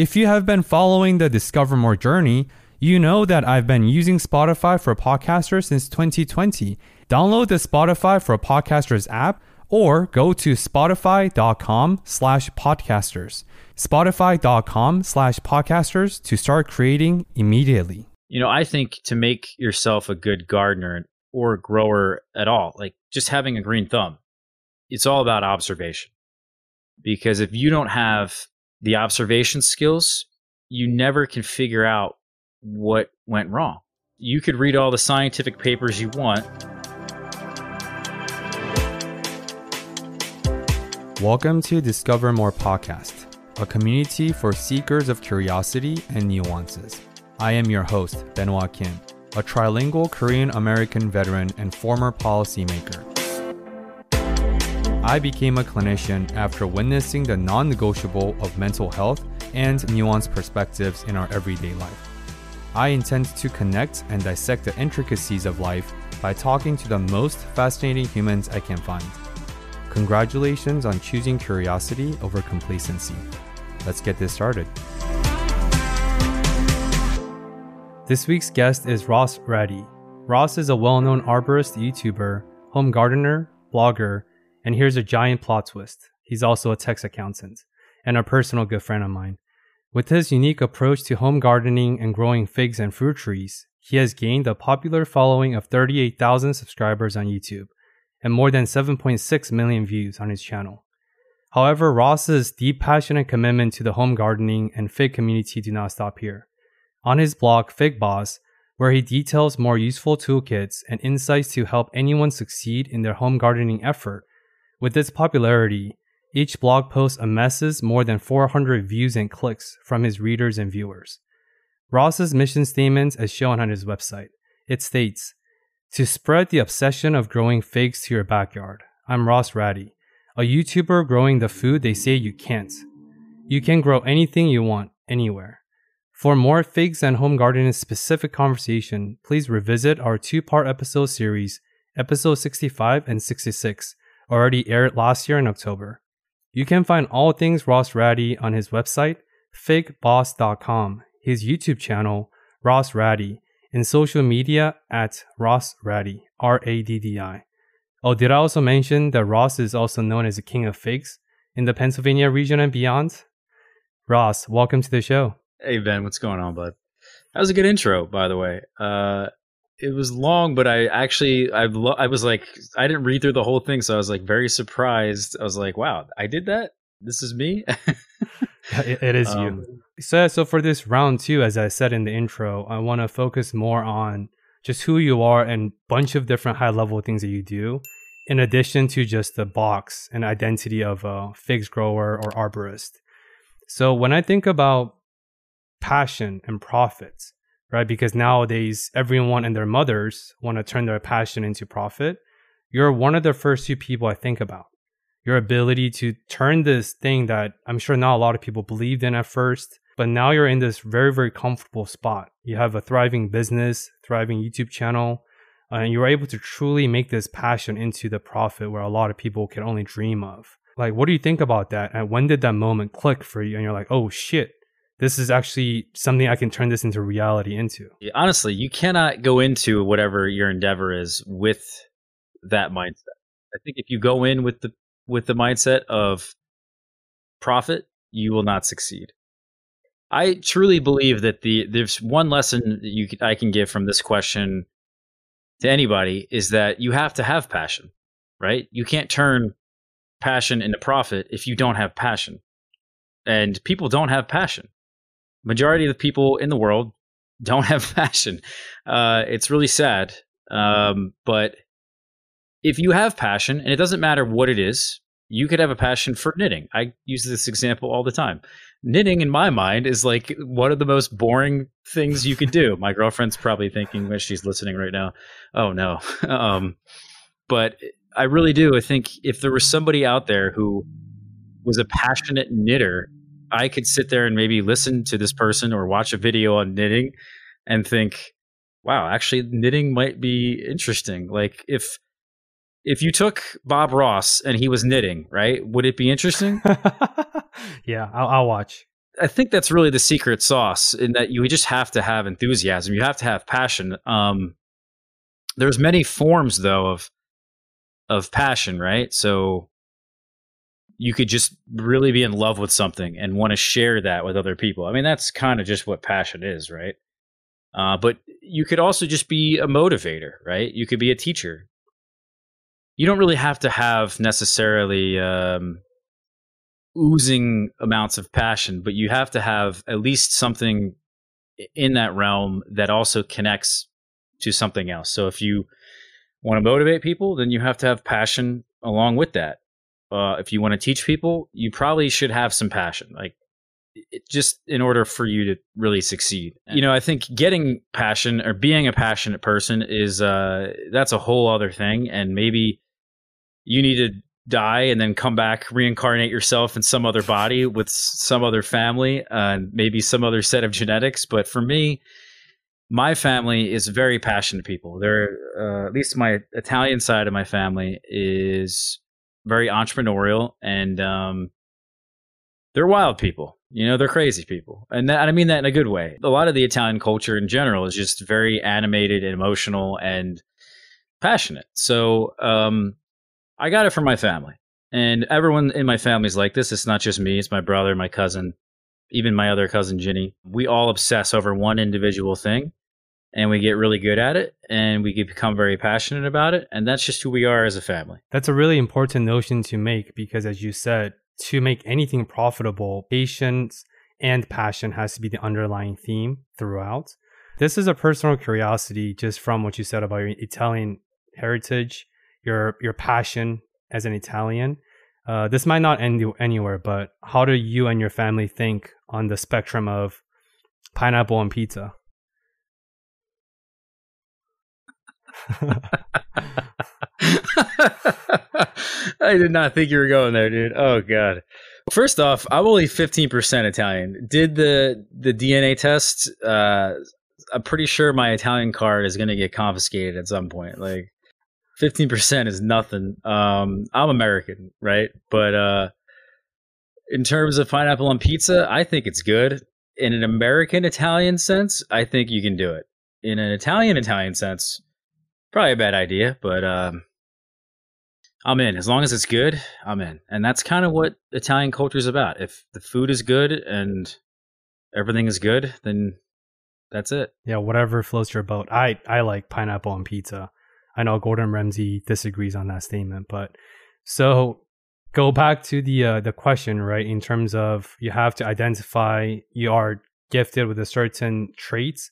If you have been following the Discover More journey, you know that I've been using Spotify for Podcasters since 2020. Download the Spotify for Podcasters app or go to spotify.com slash podcasters. Spotify.com slash podcasters to start creating immediately. You know, I think to make yourself a good gardener or grower at all, like just having a green thumb, it's all about observation. Because if you don't have the observation skills, you never can figure out what went wrong. You could read all the scientific papers you want. Welcome to Discover More Podcast, a community for seekers of curiosity and nuances. I am your host, Benoit Kim, a trilingual Korean American veteran and former policymaker. I became a clinician after witnessing the non negotiable of mental health and nuanced perspectives in our everyday life. I intend to connect and dissect the intricacies of life by talking to the most fascinating humans I can find. Congratulations on choosing curiosity over complacency. Let's get this started. This week's guest is Ross Raddi. Ross is a well known arborist YouTuber, home gardener, blogger, and here's a giant plot twist. He's also a tax accountant and a personal good friend of mine. With his unique approach to home gardening and growing figs and fruit trees, he has gained a popular following of 38,000 subscribers on YouTube and more than 7.6 million views on his channel. However, Ross's deep passion and commitment to the home gardening and fig community do not stop here. On his blog, Fig Boss, where he details more useful toolkits and insights to help anyone succeed in their home gardening effort, with its popularity, each blog post amasses more than 400 views and clicks from his readers and viewers. Ross's mission statement is shown on his website. It states, To spread the obsession of growing figs to your backyard, I'm Ross Raddi, a YouTuber growing the food they say you can't. You can grow anything you want, anywhere. For more figs and home gardening specific conversation, please revisit our two part episode series, episode 65 and 66, already aired last year in October. You can find all things Ross Raddi on his website, figboss.com, his YouTube channel, Ross Raddi, and social media at Ross Raddi, R A D D I. Oh, did I also mention that Ross is also known as the king of figs in the Pennsylvania region and beyond? Ross, welcome to the show. Hey, Ben, what's going on, bud? That was a good intro, by the way. Uh, it was long, but I actually I lo- I was like I didn't read through the whole thing, so I was like very surprised. I was like, wow, I did that. This is me. it, it is um, you. So so for this round two, as I said in the intro, I want to focus more on just who you are and bunch of different high level things that you do, in addition to just the box and identity of a figs grower or arborist. So when I think about passion and profits, right? Because nowadays, everyone and their mothers want to turn their passion into profit. You're one of the first few people I think about. Your ability to turn this thing that I'm sure not a lot of people believed in at first, but now you're in this very, very comfortable spot. You have a thriving business, thriving YouTube channel, uh, and you're able to truly make this passion into the profit where a lot of people can only dream of. Like, what do you think about that? And when did that moment click for you? And you're like, oh shit, this is actually something I can turn this into reality into. Honestly, you cannot go into whatever your endeavor is with that mindset. I think if you go in with the with the mindset of profit, you will not succeed. I truly believe that the there's one lesson that you I can give from this question to anybody is that you have to have passion, right? You can't turn passion into profit if you don't have passion. And people don't have passion majority of the people in the world don't have passion. Uh, it's really sad. Um, but if you have passion, and it doesn't matter what it is, you could have a passion for knitting. I use this example all the time. knitting in my mind is like one of the most boring things you could do. My girlfriend's probably thinking when she's listening right now, oh no. um, but I really do. I think if there was somebody out there who was a passionate knitter, I could sit there and maybe listen to this person or watch a video on knitting and think, wow, actually knitting might be interesting. Like if if you took Bob Ross and he was knitting, right? Would it be interesting? yeah, I'll, I'll, watch. I think that's really the secret sauce in that you just have to have enthusiasm. You have to have passion. Um, there's many forms though of of passion, right? So you could just really be in love with something and want to share that with other people. I mean, that's kind of just what passion is, right? Uh, but you could also just be a motivator, right? You could be a teacher you don't really have to have necessarily um, oozing amounts of passion, but you have to have at least something in that realm that also connects to something else. So if you want to motivate people, then you have to have passion along with that. Uh, if you want to teach people, you probably should have some passion, like it, just in order for you to really succeed. You know, I think getting passion or being a passionate person is uh, that's a whole other thing, and maybe you need to die and then come back, reincarnate yourself in some other body with some other family, and uh, maybe some other set of genetics. But for me, my family is very passionate people. They're uh, at least my Italian side of my family is very entrepreneurial and um, they're wild people. You know, they're crazy people, and, that, I mean that in a good way. A lot of the Italian culture in general is just very animated and emotional and passionate. So um, I got it from my family. And everyone in my family is like this. It's not just me, it's my brother, my cousin, even my other cousin, Ginny. We all obsess over one individual thing and we get really good at it and we become very passionate about it. And that's just who we are as a family. That's a really important notion to make because, as you said, to make anything profitable, patience and passion has to be the underlying theme throughout. This is a personal curiosity just from what you said about your Italian heritage your your passion as an Italian. Uh, this might not end anywhere, but how do you and your family think on the spectrum of pineapple and pizza? I did not think you were going there, dude. Oh god. First off, I'm only 15% Italian. Did the the DNA test uh I'm pretty sure my Italian card is going to get confiscated at some point. Like fifteen percent is nothing. Um, I'm American, right? But uh, in terms of pineapple on pizza, I think it's good. In an American Italian sense, I think you can do it. In an Italian Italian sense, probably a bad idea, but um, I'm in. As long as it's good, I'm in. And that's kind of what Italian culture is about. If the food is good and everything is good, then that's it. Yeah, whatever floats your boat. I I like pineapple on pizza. I know Gordon Ramsay disagrees on that statement, but so go back to the uh, the question, right? In terms of you have to identify you are gifted with a certain traits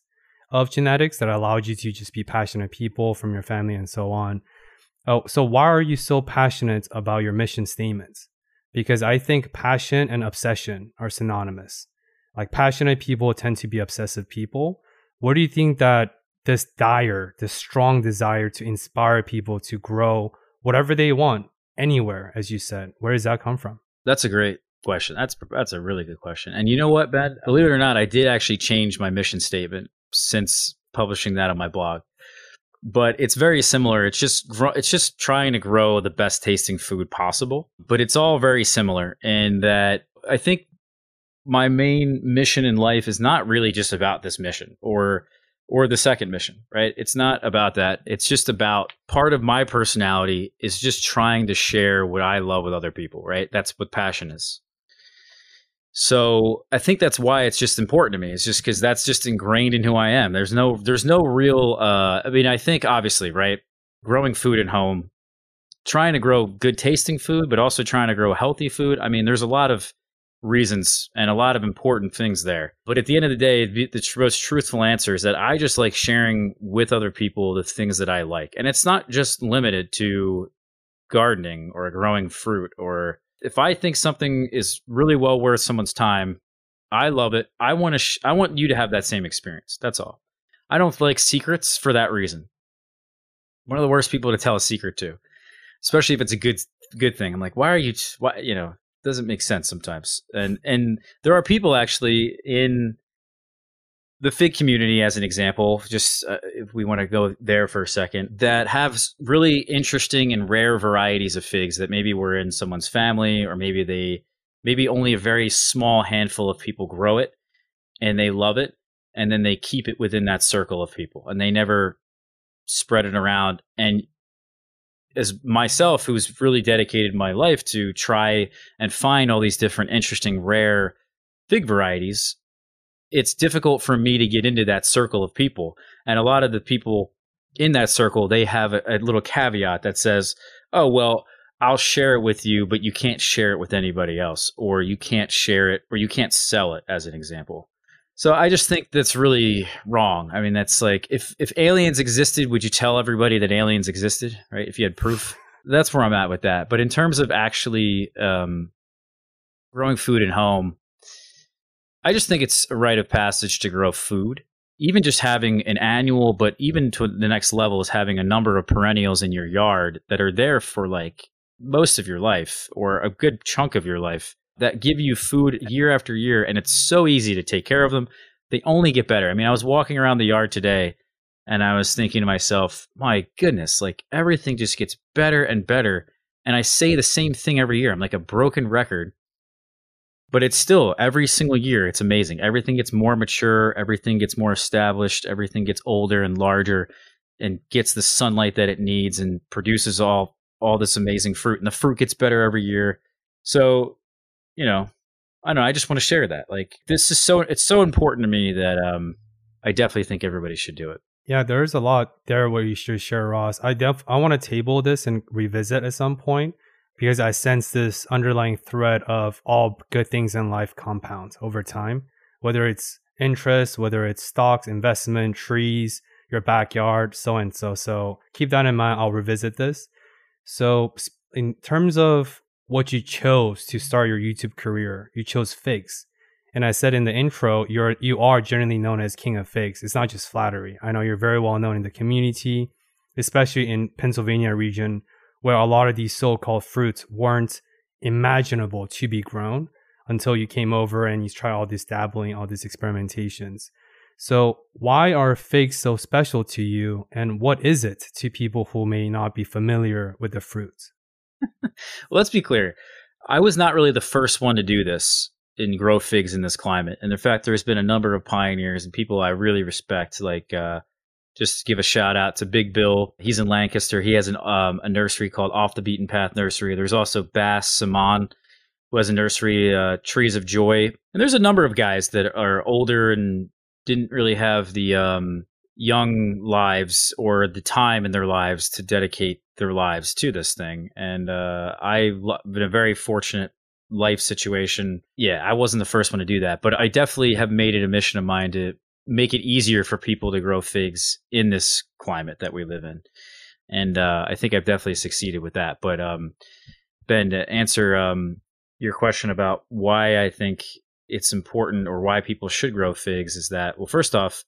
of genetics that allowed you to just be passionate people from your family and so on. Oh, so why are you so passionate about your mission statements? Because I think passion and obsession are synonymous. Like passionate people tend to be obsessive people. What do you think that this dire, this strong desire to inspire people to grow whatever they want anywhere, as you said. Where does that come from? That's a great question. That's that's a really good question. And you know what, Ben? Believe it or not, I did actually change my mission statement since publishing that on my blog. But it's very similar. It's just it's just trying to grow the best tasting food possible. But it's all very similar in that I think my main mission in life is not really just about this mission or or the second mission, right? It's not about that. It's just about part of my personality is just trying to share what I love with other people, right? That's what passion is. So I think that's why it's just important to me. It's just because that's just ingrained in who I am. There's no, there's no real. Uh, I mean, I think obviously, right? Growing food at home, trying to grow good tasting food, but also trying to grow healthy food. I mean, there's a lot of reasons and a lot of important things there. But at the end of the day, the most truthful answer is that I just like sharing with other people the things that I like. And it's not just limited to gardening or growing fruit or if I think something is really well worth someone's time, I love it. I want to. Sh- I want you to have that same experience. That's all. I don't like secrets for that reason. One of the worst people to tell a secret to, especially if it's a good good thing. I'm like, why are you? Why you know? Doesn't make sense sometimes. And and there are people actually in the fig community as an example just uh, if we want to go there for a second that have really interesting and rare varieties of figs that maybe were in someone's family or maybe they maybe only a very small handful of people grow it and they love it and then they keep it within that circle of people and they never spread it around and as myself who's really dedicated my life to try and find all these different interesting rare fig varieties it's difficult for me to get into that circle of people and a lot of the people in that circle they have a, a little caveat that says oh well I'll share it with you, but you can't share it with anybody else, or you can't share it, or you can't sell it, as an example. So I just think that's really wrong. I mean, that's like if if aliens existed, would you tell everybody that aliens existed? Right? If you had proof, that's where I'm at with that. But in terms of actually um, growing food at home, I just think it's a rite of passage to grow food. Even just having an annual, but even to the next level is having a number of perennials in your yard that are there for like most of your life or a good chunk of your life that give you food year after year and it's so easy to take care of them. They only get better. I mean i was walking around the yard today and i was thinking to myself my goodness like everything just gets better and better. And i say the same thing every year. I'm like a broken record but it's still every single year it's amazing everything gets more mature everything gets more established everything gets older and larger and gets the sunlight that it needs and produces all all this amazing fruit, and the fruit gets better every year. So, you know, I don't know. I just want to share that. Like, this is so it's so important to me that um, I definitely think everybody should do it. Yeah, there's a lot there where you should share, Ross. I def I want to table this and revisit at some point because I sense this underlying thread of all good things in life compound over time, whether it's interest, whether it's stocks, investment, trees, your backyard, so and so. So keep that in mind. I'll revisit this. So, in terms of what you chose to start your YouTube career, you chose figs. And I said in the intro, you're you are generally known as king of figs. It's not just flattery. I know you're very well known in the community, especially in Pennsylvania region, where a lot of these so-called fruits weren't imaginable to be grown until you came over and you try all this dabbling, all these experimentations. So, why are figs so special to you, and what is it to people who may not be familiar with the fruit? well, let's be clear. I was not really the first one to do this and grow figs in this climate. And in fact, there's been a number of pioneers and people I really respect, like uh, just give a shout out to Big Bill. He's in Lancaster. He has an, um, a nursery called Off the Beaten Path Nursery. There's also Bass Simon, who has a nursery, uh, Trees of Joy. And there's a number of guys that are older and didn't really have the um, young lives or the time in their lives to dedicate their lives to this thing. And uh, I've been a very fortunate life situation. Yeah, I wasn't the first one to do that, but I definitely have made it a mission of mine to make it easier for people to grow figs in this climate that we live in. And uh, I think I've definitely succeeded with that. But um, Ben, to answer um, your question about why I think it's important or why people should grow figs is that well first off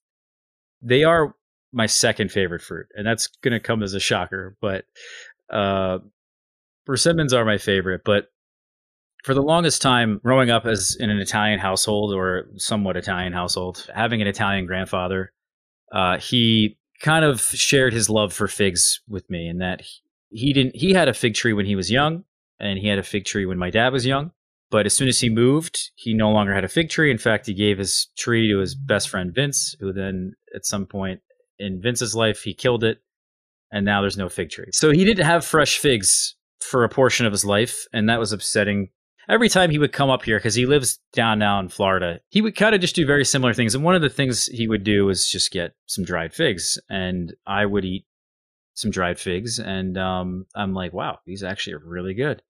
they are my second favorite fruit and that's going to come as a shocker but uh persimmons are my favorite but for the longest time growing up as in an italian household or somewhat italian household having an italian grandfather uh he kind of shared his love for figs with me in that he didn't he had a fig tree when he was young and he had a fig tree when my dad was young but as soon as he moved, he no longer had a fig tree. In fact, he gave his tree to his best friend Vince, who then at some point in Vince's life, he killed it. And now there's no fig tree. So he didn't have fresh figs for a portion of his life. And that was upsetting. Every time he would come up here, because he lives down now in Florida, he would kind of just do very similar things. And one of the things he would do was just get some dried figs. And I would eat some dried figs. And um, I'm like, wow, these actually are really good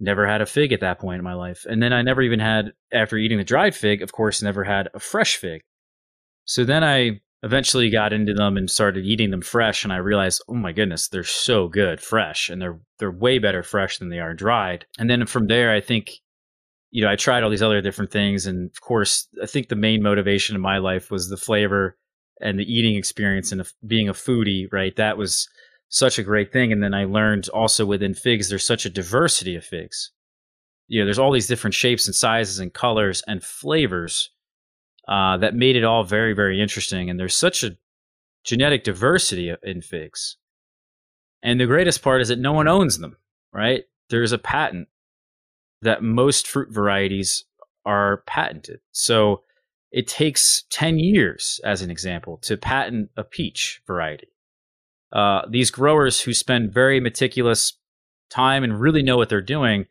never had a fig at that point in my life. And then I never even had, after eating the dried fig, of course, never had a fresh fig. So then I eventually got into them and started eating them fresh and I realized, oh my goodness, they're so good fresh and they're they're way better fresh than they are dried. And then from there I think you know, I tried all these other different things. And of course, I think the main motivation in my life was the flavor and the eating experience and being a foodie, right? That was such a great thing. And then I learned also within figs, there's such a diversity of figs. You know, there's all these different shapes and sizes and colors and flavors uh, that made it all very, very interesting. And there's such a genetic diversity in figs. And the greatest part is that no one owns them, right? There's a patent that most fruit varieties are patented. So it takes 10 years, as an example, to patent a peach variety. Uh, these growers who spend very meticulous time and really know what they're doing,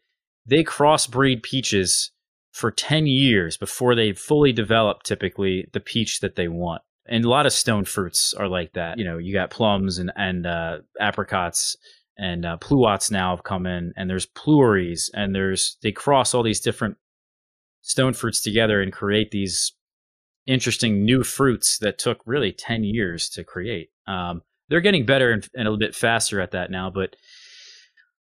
they crossbreed peaches for 10 years before they fully develop typically the peach that they want. And a lot of stone fruits are like that. You know, you got plums and, and uh, apricots and uh, pluots now have come in, and there's pluries, and there's they cross all these different stone fruits together and create these interesting new fruits that took really 10 years to create. Um, they're getting better and, and, a little bit faster at that now, but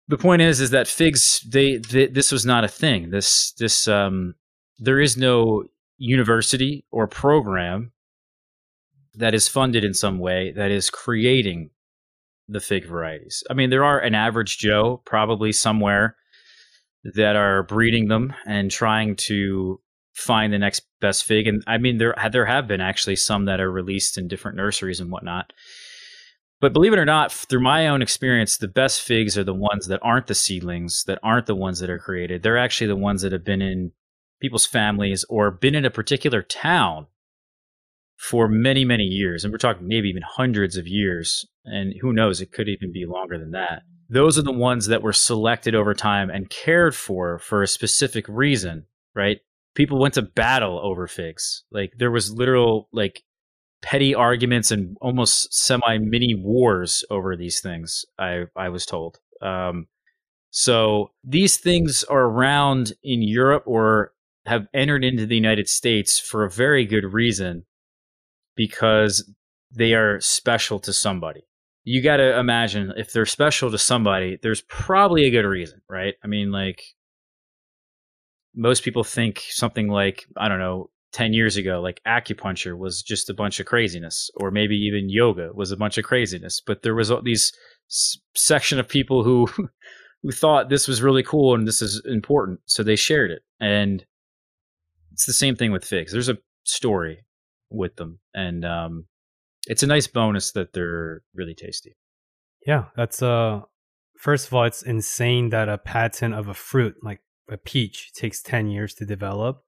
the point is, is that figs, they, they this was not a thing. This, this, um, there is no university or program that is funded in some way that is creating the fig varieties. I mean, there are an average Joe probably somewhere that are breeding them and trying to find the next best fig. And I mean, there there have been actually some that are released in different nurseries and whatnot. But believe it or not, through my own experience, the best figs are the ones that aren't the seedlings, that aren't the ones that are created. They're actually the ones that have been in people's families or been in a particular town for many, many years. And we're talking maybe even hundreds of years. And who knows, it could even be longer than that. Those are the ones that were selected over time and cared for for a specific reason, right? People went to battle over figs. Like there was literal like petty arguments and almost semi mini wars over these things. I I was told. Um, so these things are around in Europe or have entered into the United States for a very good reason because they are special to somebody. You got to imagine if they're special to somebody, there's probably a good reason, right? I mean, like most people think something like, I don't know, 10 years ago, like acupuncture was just a bunch of craziness, or maybe even yoga was a bunch of craziness. But there was these section of people who who thought this was really cool and this is important, so they shared it. And it's the same thing with figs. There's a story with them, and um, it's a nice bonus that they're really tasty. Yeah, that's uh first of all, it's insane that a patent of a fruit like a peach takes 10 years to develop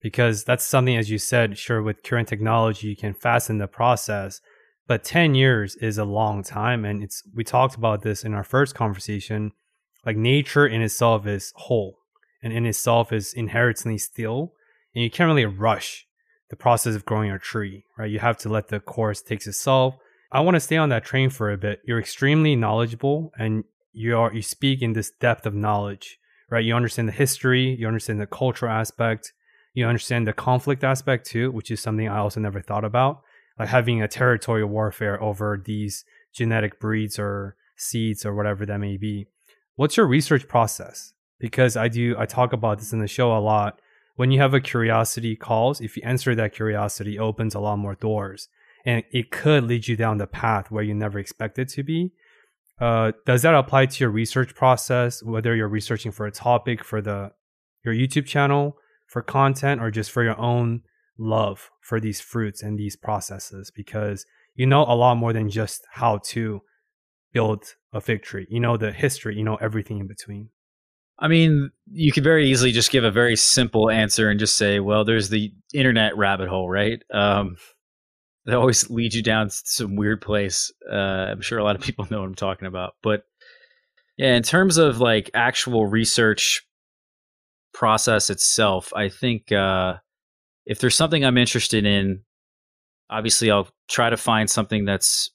because that's something as you said, sure with current technology you can fasten the process, but 10 years is a long time and it's we talked about this in our first conversation, like nature in itself is whole and in itself is inherently still and you can't really rush the process of growing a tree, right? You have to let the course take itself. I want to stay on that train for a bit. You're extremely knowledgeable and you are you speak in this depth of knowledge, right? You understand the history, you understand the cultural aspect, you understand the conflict aspect too, which is something I also never thought about. Like having a territorial warfare over these genetic breeds or seeds or whatever that may be. What's your research process? Because I do I talk about this in the show a lot when you have a curiosity calls, if you answer that curiosity, opens a lot more doors, and it could lead you down the path where you never expected to be. Uh, does that apply to your research process, whether you're researching for a topic for the your YouTube channel, for content, or just for your own love for these fruits and these processes? Because you know a lot more than just how to build a fig tree. You know the history. You know everything in between. I mean, you could very easily just give a very simple answer and just say, well, there's the internet rabbit hole, right? Um, that always leads you down some weird place. Uh, I'm sure a lot of people know what I'm talking about. But yeah, in terms of like actual research process itself, I think uh, if there's something I'm interested in, obviously I'll try to find something that's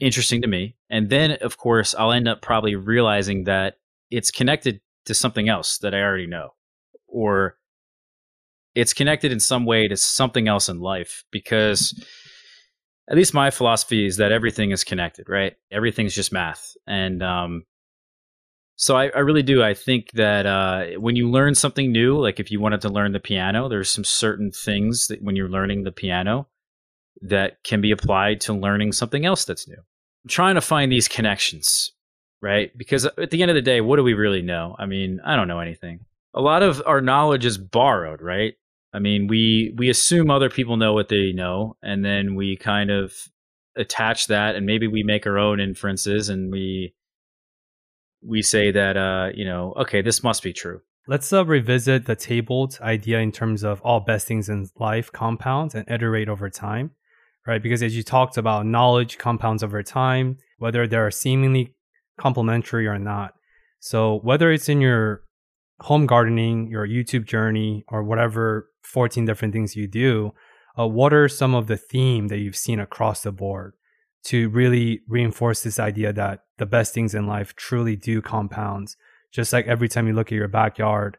interesting to me. And then, of course, I'll end up probably realizing that it's connected to something else that I already know, or it's connected in some way to something else in life because at least my philosophy is that everything is connected, right? Everything's just math. And um, So I, I really do. I think that uh, when you learn something new, like if you wanted to learn the piano, there's some certain things that when you're learning the piano that can be applied to learning something else that's new. I'm trying to find these connections, right? Because at the end of the day, what do we really know? I mean, I don't know anything. A lot of our knowledge is borrowed, right? I mean, we we assume other people know what they know, and then we kind of attach that, and maybe we make our own inferences, and we we say that uh, you know, okay, this must be true. Let's uh, revisit the tabled idea in terms of all best things in life compounds and iterate over time, right? Because as you talked about, knowledge compounds over time, whether they're seemingly complementary or not. So whether it's in your home gardening, your YouTube journey, or whatever 14 different things you do, uh, what are some of the theme that you've seen across the board to really reinforce this idea that the best things in life truly do compound. Just like every time you look at your backyard,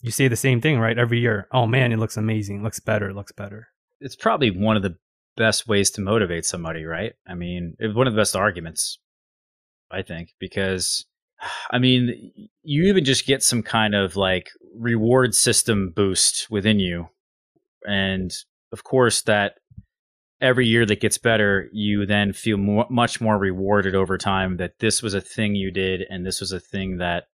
you say the same thing, right? Every year, oh man, it looks amazing, looks better, looks better. It's probably one of the best ways to motivate somebody, right? I mean, one of the best arguments, I think, because I mean, you even just get some kind of like reward system boost within you. And of course, that every year that gets better, you then feel much more rewarded over time that this was a thing you did and this was a thing that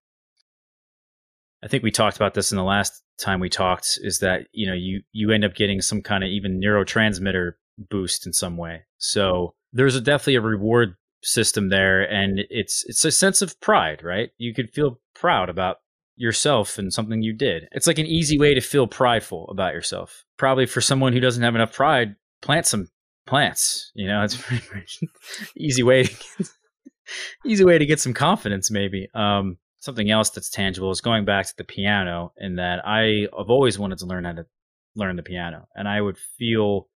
I think we talked about this in the last time we talked is that, you know, you, you end up getting some kind of even neurotransmitter boost in some way. So there's a, definitely a reward system there and it's it's a sense of pride right? You could feel proud about yourself and something you did. It's like an easy way to feel prideful about yourself. Probably for someone who doesn't have enough pride plant some plants you know it's pretty much easy way to get, easy way to get some confidence maybe um something else that's tangible is going back to the piano in that i have always wanted to learn how to learn the piano and i would feel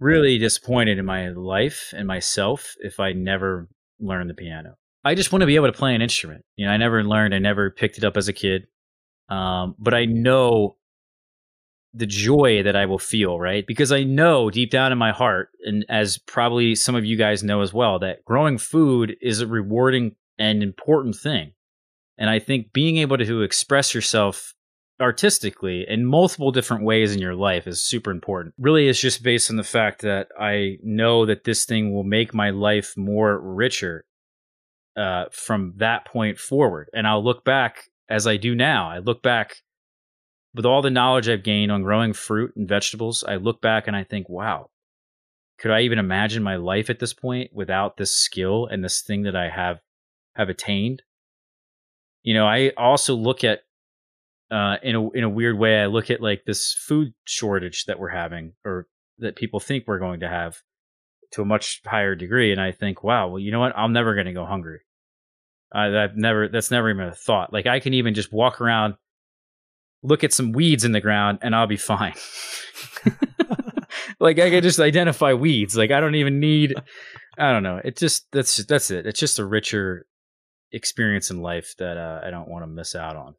really disappointed in my life and myself if I never learned the piano. I just want to be able to play an instrument. You know, I never learned, I never picked it up as a kid. Um, but I know the joy that I will feel, right? Because I know deep down in my heart, and as probably some of you guys know as well, that growing food is a rewarding and important thing. And I think being able to express yourself artistically in multiple different ways in your life is super important. Really, it's just based on the fact that I know that this thing will make my life more richer uh, from that point forward. And I'll look back as I do now. I look back with all the knowledge I've gained on growing fruit and vegetables. I look back and I think, wow, could I even imagine my life at this point without this skill and this thing that I have have attained? You know, I also look at uh, in a in a weird way, I look at like this food shortage that we're having, or that people think we're going to have, to a much higher degree, and I think, wow, well, you know what? I'm never going to go hungry. I, have never that's never even a thought. Like I can even just walk around, look at some weeds in the ground, and I'll be fine. like I can just identify weeds. Like I don't even need. I don't know. It just that's that's it. It's just a richer experience in life that uh, I don't want to miss out on.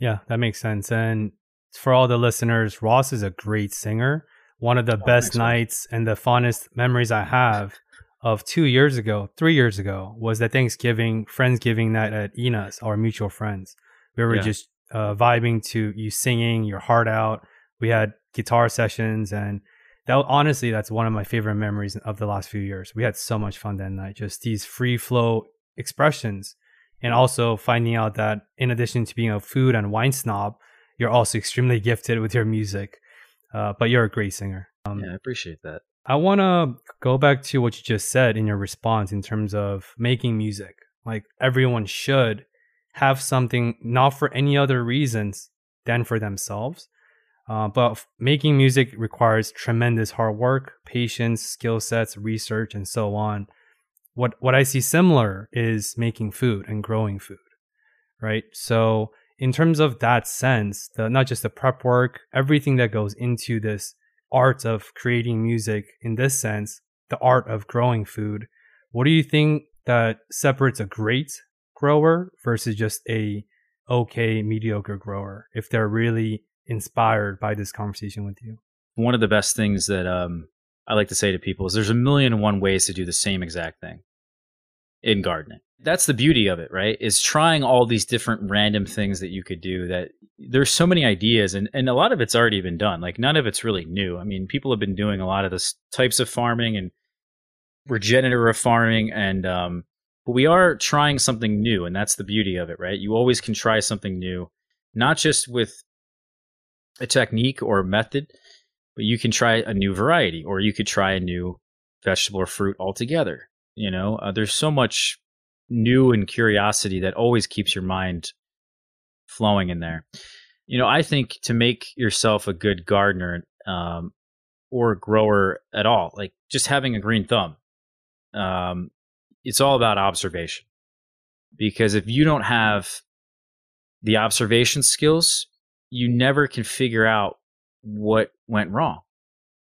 Yeah, that makes sense. And for all the listeners, Ross is a great singer. One of the oh, best nights and the fondest memories I have of two years ago, three years ago, was the Thanksgiving Friendsgiving night at Ina's, our mutual friends. We were yeah. just uh, vibing to you singing your heart out. We had guitar sessions, and that honestly, that's one of my favorite memories of the last few years. We had so much fun that night. Just these free flow expressions and also finding out that in addition to being a food and wine snob, you're also extremely gifted with your music. Uh, but you're a great singer. Um, yeah, I appreciate that. I want to go back to what you just said in your response in terms of making music. Like everyone should have something not for any other reasons than for themselves. Uh, but making music requires tremendous hard work, patience, skill sets, research, and so on what what I see similar is making food and growing food, right? So in terms of that sense, the not just the prep work, everything that goes into this art of creating music in this sense, the art of growing food, what do you think that separates a great grower versus just a okay mediocre grower if they're really inspired by this conversation with you? One of the best things that um, I like to say to people is there's a million and one ways to do the same exact thing in gardening. that's the beauty of it, right? Is trying all these different random things that you could do that there's so many ideas and, and a lot of it's already been done. Like none of it's really new. I mean, people have been doing a lot of this types of farming and regenerative farming and um but we are trying something new and that's the beauty of it, right? You always can try something new, not just with a technique or a method, but you can try a new variety or you could try a new vegetable or fruit altogether. You know, uh, there's so much new and curiosity that always keeps your mind flowing in there. You know, I think to make yourself a good gardener um, or grower at all, like just having a green thumb, um, it's all about observation. Because if you don't have the observation skills, you never can figure out what went wrong,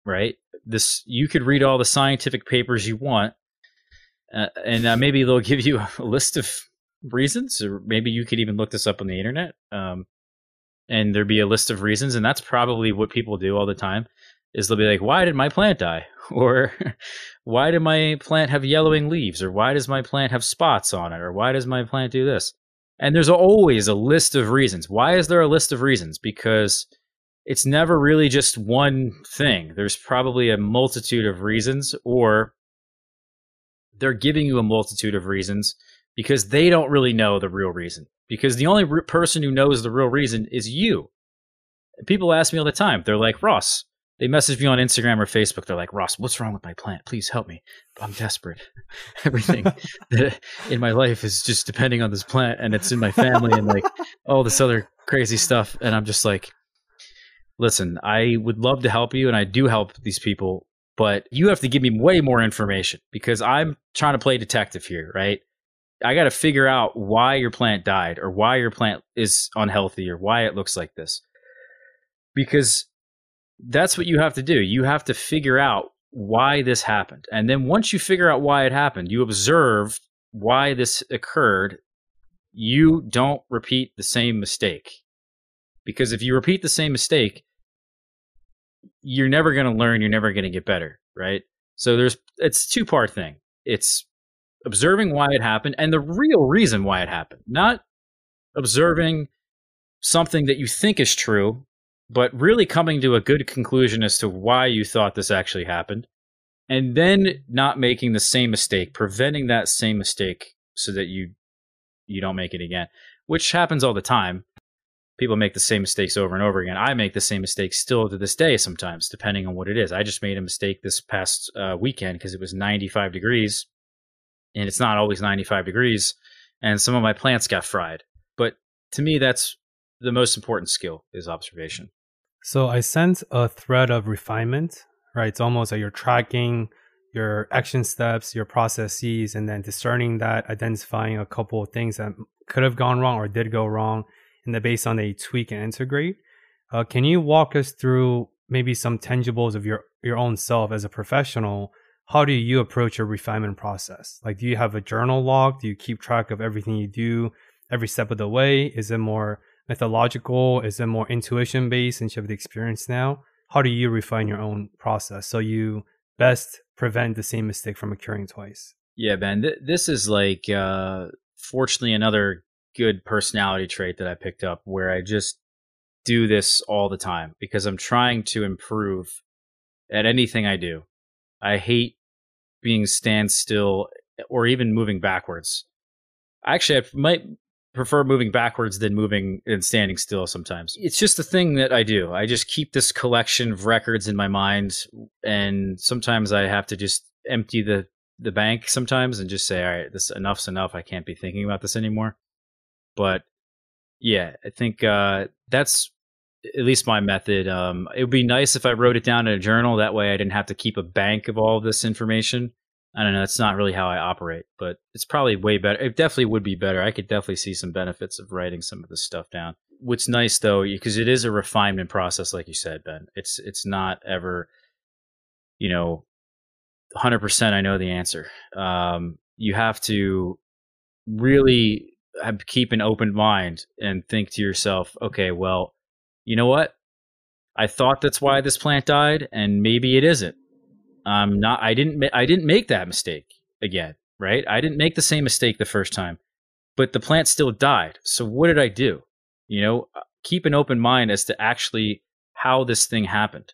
right? This you could read all the scientific papers you want, uh, and uh, maybe they'll give you a list of reasons, or maybe you could even look this up on the internet. Um, and there'd be a list of reasons, and that's probably what people do all the time. Is they'll be like, "Why did my plant die?" or "Why did my plant have yellowing leaves?" or "Why does my plant have spots on it?" or "Why does my plant do this?" And there's always a list of reasons. Why is there a list of reasons? Because it's never really just one thing. There's probably a multitude of reasons, or they're giving you a multitude of reasons because they don't really know the real reason. Because the only re- person who knows the real reason is you. People ask me all the time. They're like, Ross, they message me on Instagram or Facebook. They're like, Ross, what's wrong with my plant? Please help me. I'm desperate. Everything in my life is just depending on this plant and it's in my family and like all this other crazy stuff. And I'm just like, listen, I would love to help you and I do help these people, but you have to give me way more information because I'm trying to play detective here, right? I got to figure out why your plant died or why your plant is unhealthy or why it looks like this. Because that's what you have to do. You have to figure out why this happened. And then once you figure out why it happened, you observe why this occurred, you don't repeat the same mistake. Because if you repeat the same mistake, you're never going to learn, you're never going to get better, right? So there's it's two part thing. It's observing why it happened and the real reason why it happened, not observing something that you think is true, but really coming to a good conclusion as to why you thought this actually happened, and then not making the same mistake, preventing that same mistake so that you you don't make it again, which happens all the time. People make the same mistakes over and over again. I make the same mistakes still to this day sometimes, depending on what it is. I just made a mistake this past uh, weekend because it was 95 degrees and it's not always 95 degrees and some of my plants got fried but to me that's the most important skill is observation so i sense a thread of refinement right it's almost like you're tracking your action steps your processes and then discerning that identifying a couple of things that could have gone wrong or did go wrong and then based on a tweak and integrate uh, can you walk us through maybe some tangibles of your your own self as a professional how do you approach your refinement process? Like, do you have a journal log? Do you keep track of everything you do every step of the way? Is it more methodological? Is it more intuition based since you have the experience now? How do you refine your own process so you best prevent the same mistake from occurring twice? Yeah, Ben, th- this is like, uh, fortunately, another good personality trait that I picked up where I just do this all the time because I'm trying to improve at anything I do. I hate being standstill or even moving backwards. Actually, I might prefer moving backwards than moving and standing still sometimes. It's just a thing that I do. I just keep this collection of records in my mind and sometimes I have to just empty the the bank sometimes and just say, "All right, this enough's enough. I can't be thinking about this anymore." But yeah, I think uh, that's at least my method. Um, it would be nice if I wrote it down in a journal. That way, I didn't have to keep a bank of all of this information. I don't know. It's not really how I operate, but it's probably way better. It definitely would be better. I could definitely see some benefits of writing some of this stuff down. What's nice though, because it is a refinement process, like you said, Ben. It's it's not ever, you know, hundred percent. I know the answer. Um, you have to really have, keep an open mind and think to yourself, okay, well, you know what? I thought that's why this plant died, and maybe it isn't. Um, not I didn't I didn't make that mistake again. right? I didn't make the same mistake the first time, but the plant still died. So what did I do? You know, uh, keep an open mind as to actually how this thing happened.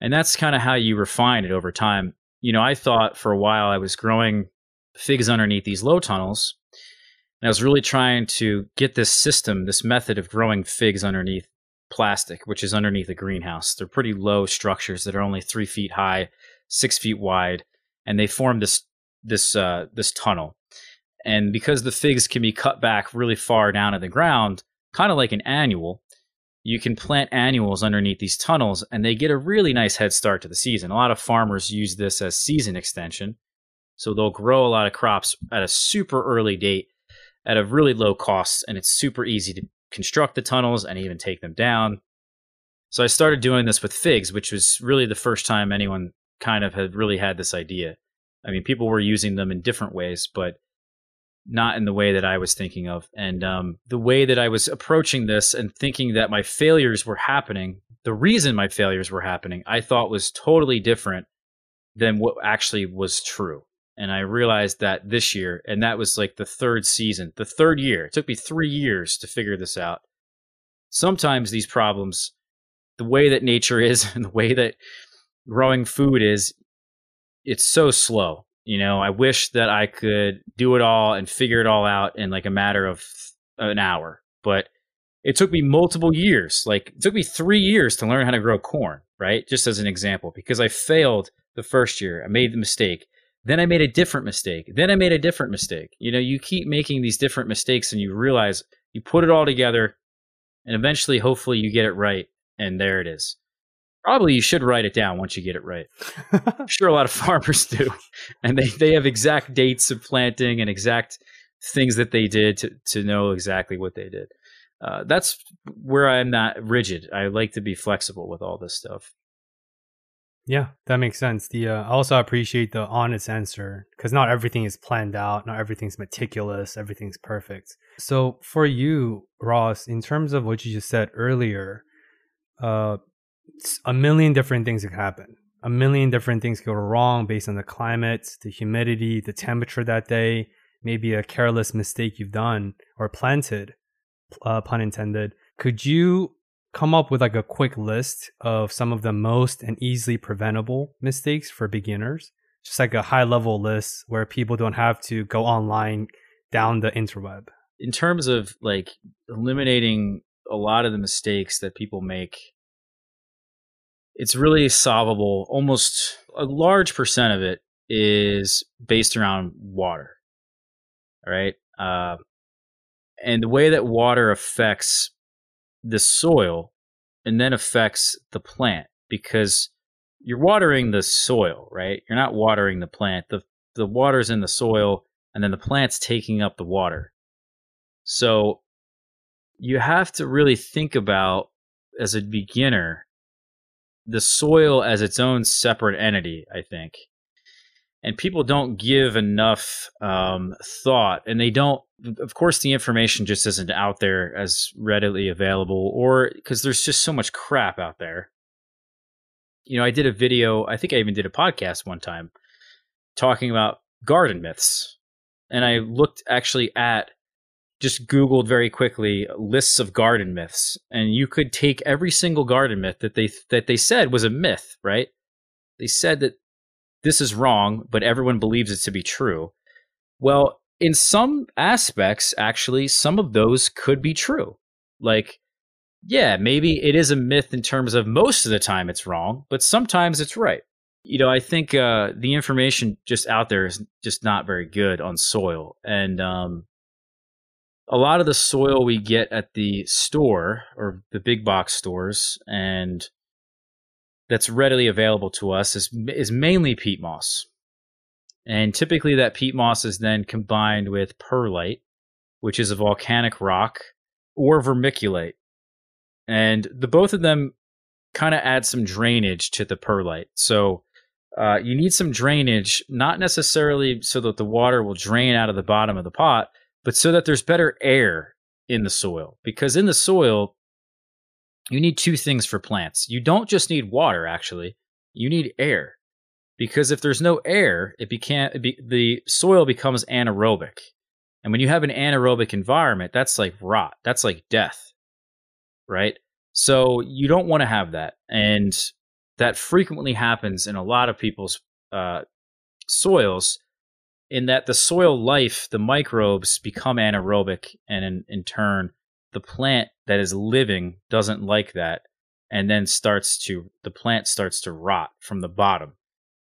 And that's kind of how you refine it over time. You know, I thought for a while I was growing figs underneath these low tunnels. And I was really trying to get this system, this method of growing figs underneath plastic, which is underneath a greenhouse. They're pretty low structures that are only three feet high, six feet wide, and they form this this uh, this tunnel. And because the figs can be cut back really far down in the ground, kind of like an annual, you can plant annuals underneath these tunnels, and they get a really nice head start to the season. A lot of farmers use this as season extension, so they'll grow a lot of crops at a super early date at a really low cost, and it's super easy to construct the tunnels and even take them down. So I started doing this with figs, which was really the first time anyone kind of had really had this idea. I mean, people were using them in different ways, but not in the way that I was thinking of. And um, the way that I was approaching this and thinking that my failures were happening, the reason my failures were happening, I thought was totally different than what actually was true. And I realized that this year, and that was like the third season, the third year. It took me three years to figure this out. Sometimes these problems, the way that nature is and the way that growing food is, it's so slow. You know, I wish that I could do it all and figure it all out in like a matter of an hour, but it took me multiple years. Like it took me three years to learn how to grow corn, right? Just as an example, because I failed the first year. I made the mistake. Then I made a different mistake. Then I made a different mistake. You know, you keep making these different mistakes and you realize you put it all together and eventually, hopefully, you get it right. And there it is. Probably you should write it down once you get it right. I'm sure a lot of farmers do. And they, they have exact dates of planting and exact things that they did to, to know exactly what they did. Uh, that's where I'm not rigid. I like to be flexible with all this stuff. Yeah, that makes sense. The uh, I also appreciate the honest answer because not everything is planned out, not everything's meticulous, everything's perfect. So for you, Ross, in terms of what you just said earlier, uh, a million different things could happen. A million different things could go wrong based on the climate, the humidity, the temperature that day, maybe a careless mistake you've done or planted, uh, pun intended. Could you come up with like a quick list of some of the most and easily preventable mistakes for beginners just like a high level list where people don't have to go online down the interweb in terms of like eliminating a lot of the mistakes that people make it's really solvable almost a large percent of it is based around water right uh, and the way that water affects the soil and then affects the plant because you're watering the soil, right? You're not watering the plant. The the water's in the soil and then the plant's taking up the water. So you have to really think about as a beginner the soil as its own separate entity, I think. And people don't give enough um, thought and they don't of course the information just isn't out there as readily available or because there's just so much crap out there. You know i did a video i think i even did a podcast one time talking about garden myths. And i looked actually at just googled very quickly lists of garden myths and you could take every single garden myth that they that they said was a myth right they said that this is wrong, but everyone believes it to be true. Well, in some aspects, actually, some of those could be true. Like, yeah, maybe it is a myth in terms of most of the time it's wrong, but sometimes it's right. You know, I think uh, the information just out there is just not very good on soil. And um, a lot of the soil we get at the store or the big box stores and that's readily available to us is is mainly peat moss. And typically that peat moss is then combined with perlite, which is a volcanic rock, or vermiculite. And the both of them kind of add some drainage to the perlite. So uh, you need some drainage, not necessarily so that the water will drain out of the bottom of the pot, but so that there's better air in the soil. Because in the soil, you need two things for plants. You don't just need water, actually, you need air. because if there's no air, it became be, the soil becomes anaerobic. And when you have an anaerobic environment, that's like rot. That's like death. Right? So you don't want to have that. And that frequently happens in a lot of people's uh, soils in that the soil life, the microbes become anaerobic, and in, in turn, the plant that is living doesn't like that, and then starts to the plant starts to rot from the bottom.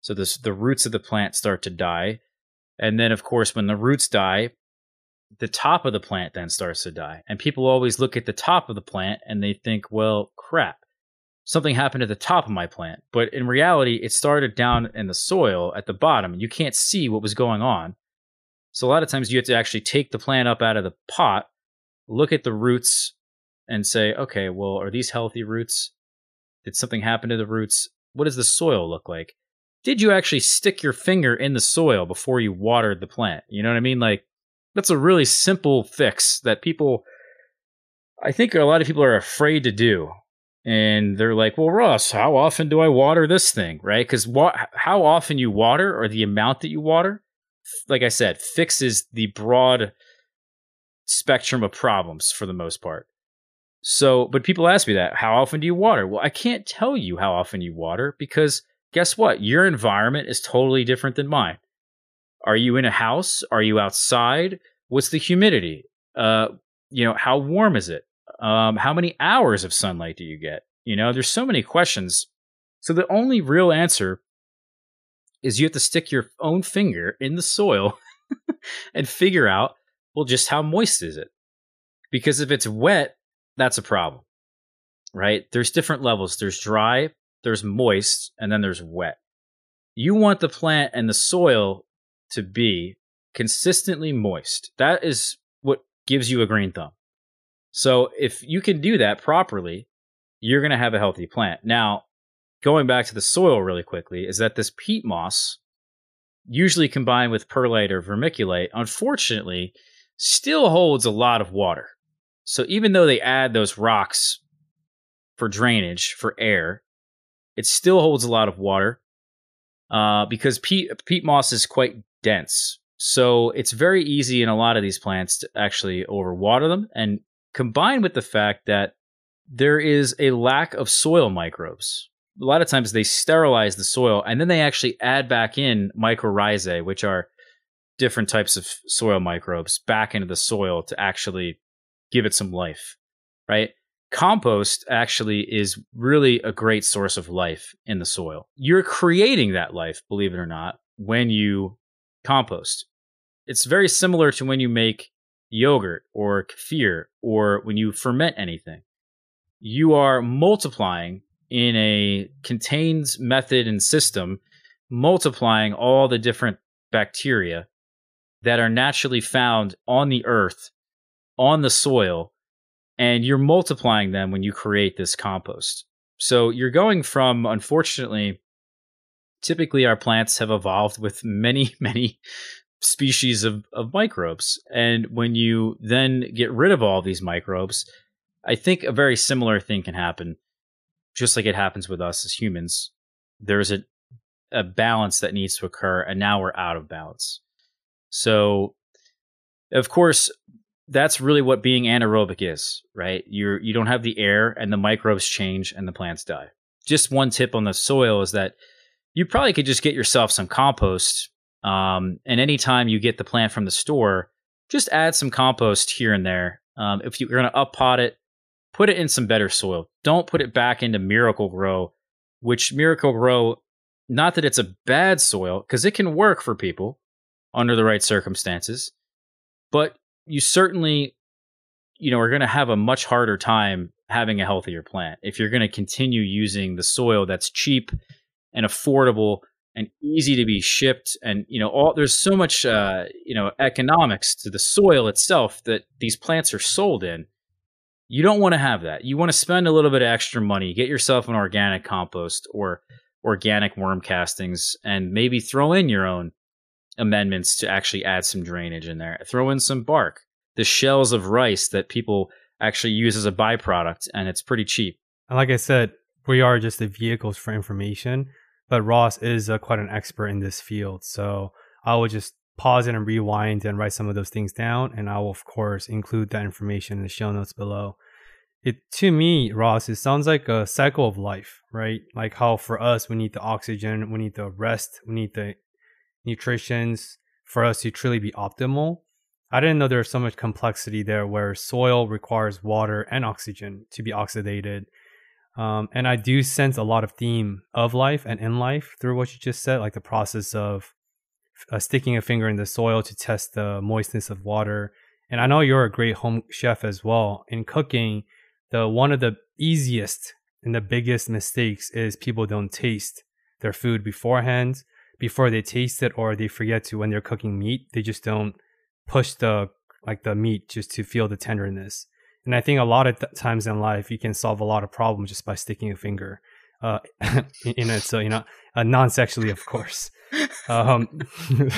So this, the roots of the plant start to die, and then of course when the roots die, the top of the plant then starts to die. And people always look at the top of the plant and they think, well, crap, something happened at the top of my plant. But in reality, it started down in the soil at the bottom. You can't see what was going on. So a lot of times you have to actually take the plant up out of the pot, look at the roots, and say, okay, well, are these healthy roots? Did something happen to the roots? What does the soil look like? Did you actually stick your finger in the soil before you watered the plant? You know what I mean? Like, that's a really simple fix that people, I think a lot of people are afraid to do and they're like, "Well, Ross, how often do I water this thing?" Right? Because how often you water or the amount that you water, like I said, fixes the broad spectrum of problems for the most part. So, but people ask me that, how often do you water? Well, I can't tell you how often you water because guess what? Your environment is totally different than mine. Are you in a house? Are you outside? What's the humidity? Uh, you know, how warm is it? Um, how many hours of sunlight do you get? You know, there's so many questions. So the only real answer is you have to stick your own finger in the soil and figure out, well, just how moist is it? Because if it's wet, that's a problem, right? There's different levels. There's dry, there's moist, and then there's wet. You want the plant and the soil to be consistently moist. That is what gives you a green thumb. So if you can do that properly, you're going to have a healthy plant. Now, going back to the soil really quickly, is that this peat moss, usually combined with perlite or vermiculite, unfortunately, still holds a lot of water. So even though they add those rocks for drainage, for air, it still holds a lot of water uh, because peat, peat moss is quite dense. So it's very easy in a lot of these plants to actually overwater them and combined with the fact that there is a lack of soil microbes. A lot of times they sterilize the soil and then they actually add back in mycorrhizae, which are different types of soil microbes, back into the soil to actually give it some life, right? Compost actually is really a great source of life in the soil. You're creating that life, believe it or not, when you compost. It's very similar to when you make yogurt or kefir or when you ferment anything, you are multiplying in a contained method and system, multiplying all the different bacteria that are naturally found on the earth, on the soil, and you're multiplying them when you create this compost. So you're going from, unfortunately, typically our plants have evolved with many, many species of, of microbes. And when you then get rid of all these microbes, I think a very similar thing can happen, just like it happens with us as humans. There's a, a balance that needs to occur, and now we're out of balance. So, of course, that's really what being anaerobic is, right? You're you don't have the air, and the microbes change, and the plants die. Just one tip on the soil is that you probably could just get yourself some compost um, and anytime you get the plant from the store, just add some compost here and there. Um, if you're going to up pot it, put it in some better soil. Don't put it back into Miracle-Gro, which Miracle-Gro, not that it's a bad soil, because it can work for people under the right circumstances, but you certainly, you know, are going to have a much harder time having a healthier plant if you're going to continue using the soil that's cheap and affordable and easy to be shipped and you know all there's so much uh, you know economics to the soil itself that these plants are sold in. You don't want to have that. You want to spend a little bit of extra money get yourself an organic compost or organic worm castings and maybe throw in your own amendments to actually add some drainage in there. Throw in some bark the shells of rice that people actually use as a byproduct and it's pretty cheap. And like i said we are just the vehicles for information but Ross is uh, quite an expert in this field. So I will just pause it and rewind and write some of those things down. And I will, of course, include that information in the show notes below. It to me, Ross, it sounds like a cycle of life, right? Like how for us, we need the oxygen, we need the rest, we need the nutritions for us to truly be optimal. I didn't know there was so much complexity there where soil requires water and oxygen to be oxidated. Um, and I do sense a lot of theme of life and in life through what you just said, like the process of uh, sticking a finger in the soil to test the moistness of water. And I know you're a great home chef as well. In cooking, the one of the easiest and the biggest mistakes is people don't taste their food beforehand before they taste it or they forget to when they're cooking meat they just don't push the like the meat just to feel the tenderness and i think a lot of th- times in life you can solve a lot of problems just by sticking a finger uh, in it. So you know uh, non-sexually of course. Um,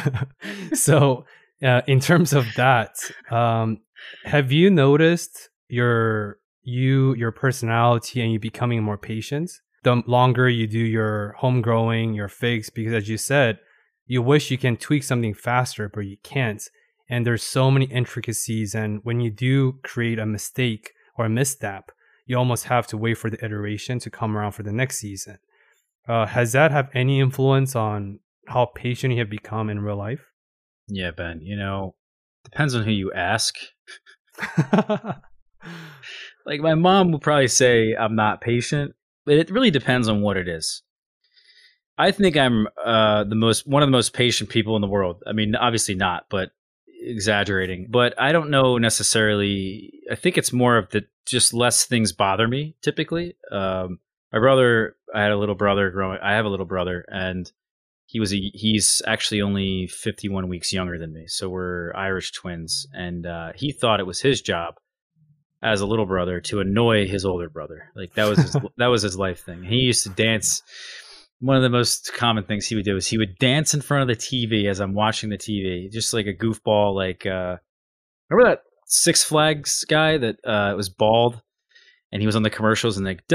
so uh, in terms of that um, have you noticed your you, your personality, and you becoming more patient? The longer you do your home growing, your figs, because as you said, you wish you can tweak something faster, but you can't. And there's so many intricacies. And when you do create a mistake or a misstep, you almost have to wait for the iteration to come around for the next season. Uh, has that have any influence on how patient you have become in real life? Yeah, Ben. You know, depends on who you ask. Like my mom would probably say I'm not patient, but it really depends on what it is. I think I'm uh, the most one of the most patient people in the world. I mean, obviously not, but exaggerating. But I don't know necessarily. I think it's more of the just less things bother me. Typically, um, my brother. I had a little brother growing. I have a little brother, and he was a. He's actually only 51 weeks younger than me, so we're Irish twins. And uh, he thought it was his job as a little brother to annoy his older brother. Like that was his, that was his life thing. He used to dance. One of the most common things he would do is he would dance in front of the TV as I'm watching the TV, just like a goofball. Like uh, remember that Six Flags guy that uh, was bald and he was on the commercials and like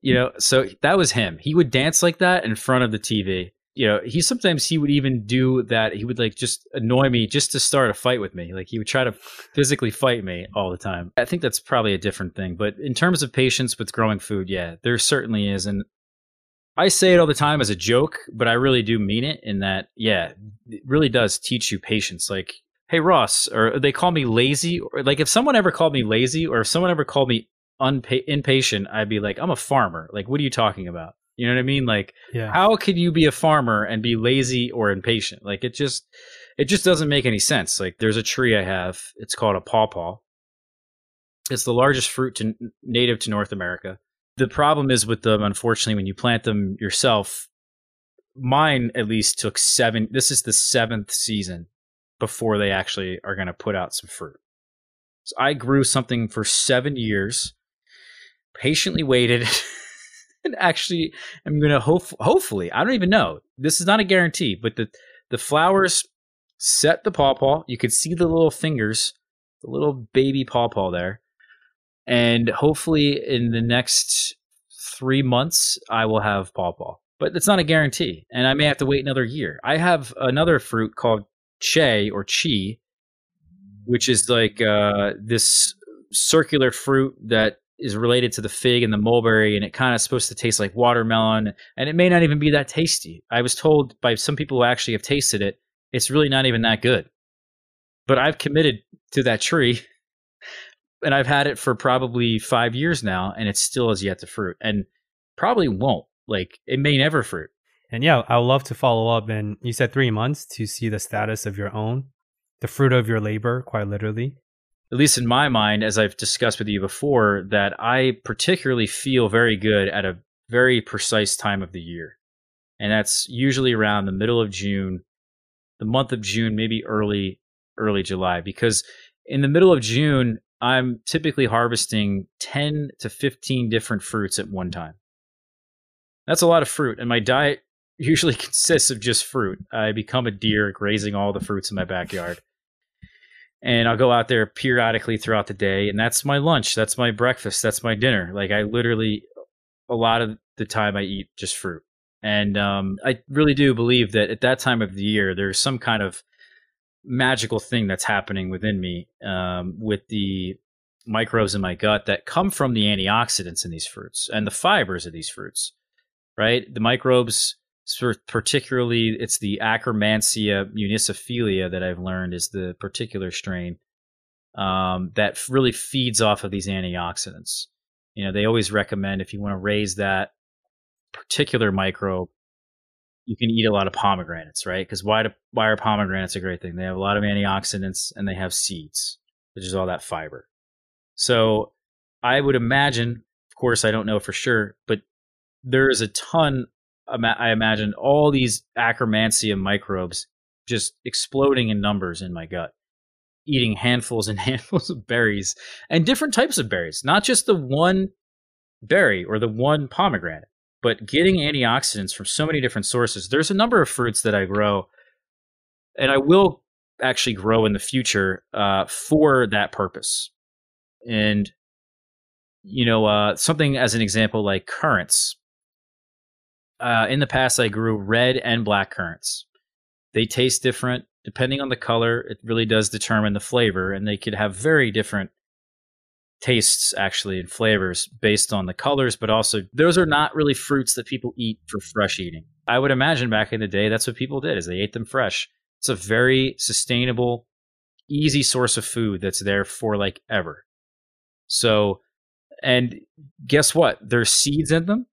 you know. So that was him. He would dance like that in front of the TV you know, he sometimes he would even do that. He would like just annoy me just to start a fight with me. Like he would try to physically fight me all the time. I think that's probably a different thing. But in terms of patience with growing food, yeah, there certainly is. And I say it all the time as a joke, but I really do mean it in that, yeah, it really does teach you patience. Like, hey, Ross, or they call me lazy. Or like if someone ever called me lazy or if someone ever called me unpa- impatient, I'd be like, I'm a farmer. Like, what are you talking about? You know what I mean? Like, yeah. how could you be a farmer and be lazy or impatient? Like, it just, it just doesn't make any sense. Like, there's a tree I have. It's called a pawpaw. It's the largest fruit to, native to North America. The problem is with them, unfortunately, when you plant them yourself. Mine at least took seven. This is the seventh season before they actually are going to put out some fruit. So I grew something for seven years, patiently waited. actually I'm gonna hope hopefully I don't even know. This is not a guarantee, but the the flowers set the pawpaw. You could see the little fingers, the little baby pawpaw there, and hopefully in the next three months I will have pawpaw. But it's not a guarantee, and I may have to wait another year. I have another fruit called che or chi, which is like uh, this circular fruit that is related to the fig and the mulberry, and it kind of supposed to taste like watermelon, and it may not even be that tasty. I was told by some people who actually have tasted it, it's really not even that good. But I've committed to that tree, and I've had it for probably five years now, and it still has yet to fruit, and probably won't. Like it may never fruit. And yeah, I would love to follow up. And you said three months to see the status of your own, the fruit of your labor, quite literally at least in my mind, as I've discussed with you before, that I particularly feel very good at a very precise time of the year. And that's usually around the middle of June, the month of June, maybe early, early July, because in the middle of June, I'm typically harvesting 10 to 15 different fruits at one time. That's a lot of fruit. And my diet usually consists of just fruit. I become a deer grazing all the fruits in my backyard and I'll go out there periodically throughout the day, and that's my lunch, that's my breakfast, that's my dinner. Like I literally, a lot of the time I eat just fruit. And um, I really do believe that at that time of the year, there's some kind of magical thing that's happening within me um, with the microbes in my gut that come from the antioxidants in these fruits and the fibers of these fruits, right? The microbes, particularly, it's the Akkermansia muciniphila that I've learned is the particular strain um, that really feeds off of these antioxidants. You know, they always recommend if you want to raise that particular microbe, you can eat a lot of pomegranates, right? Because why, why are pomegranates a great thing? They have a lot of antioxidants and they have seeds, which is all that fiber. So I would imagine, of course, I don't know for sure, but there is a ton. I imagine all these Akkermansia microbes just exploding in numbers in my gut, eating handfuls and handfuls of berries and different types of berries, not just the one berry or the one pomegranate, but getting antioxidants from so many different sources. There's a number of fruits that I grow, and I will actually grow in the future uh, for that purpose and you know uh, something as an example like currants uh, in the past i grew red and black currants. They taste different. Depending on the color it really does determine the flavor and they could have very different tastes actually and flavors based on the colors but also those are not really fruits that people eat for fresh eating. I would imagine back in the day that's what people did is they ate them fresh. It's a very sustainable easy source of food that's there for like ever. So, and guess what? There's seeds in them,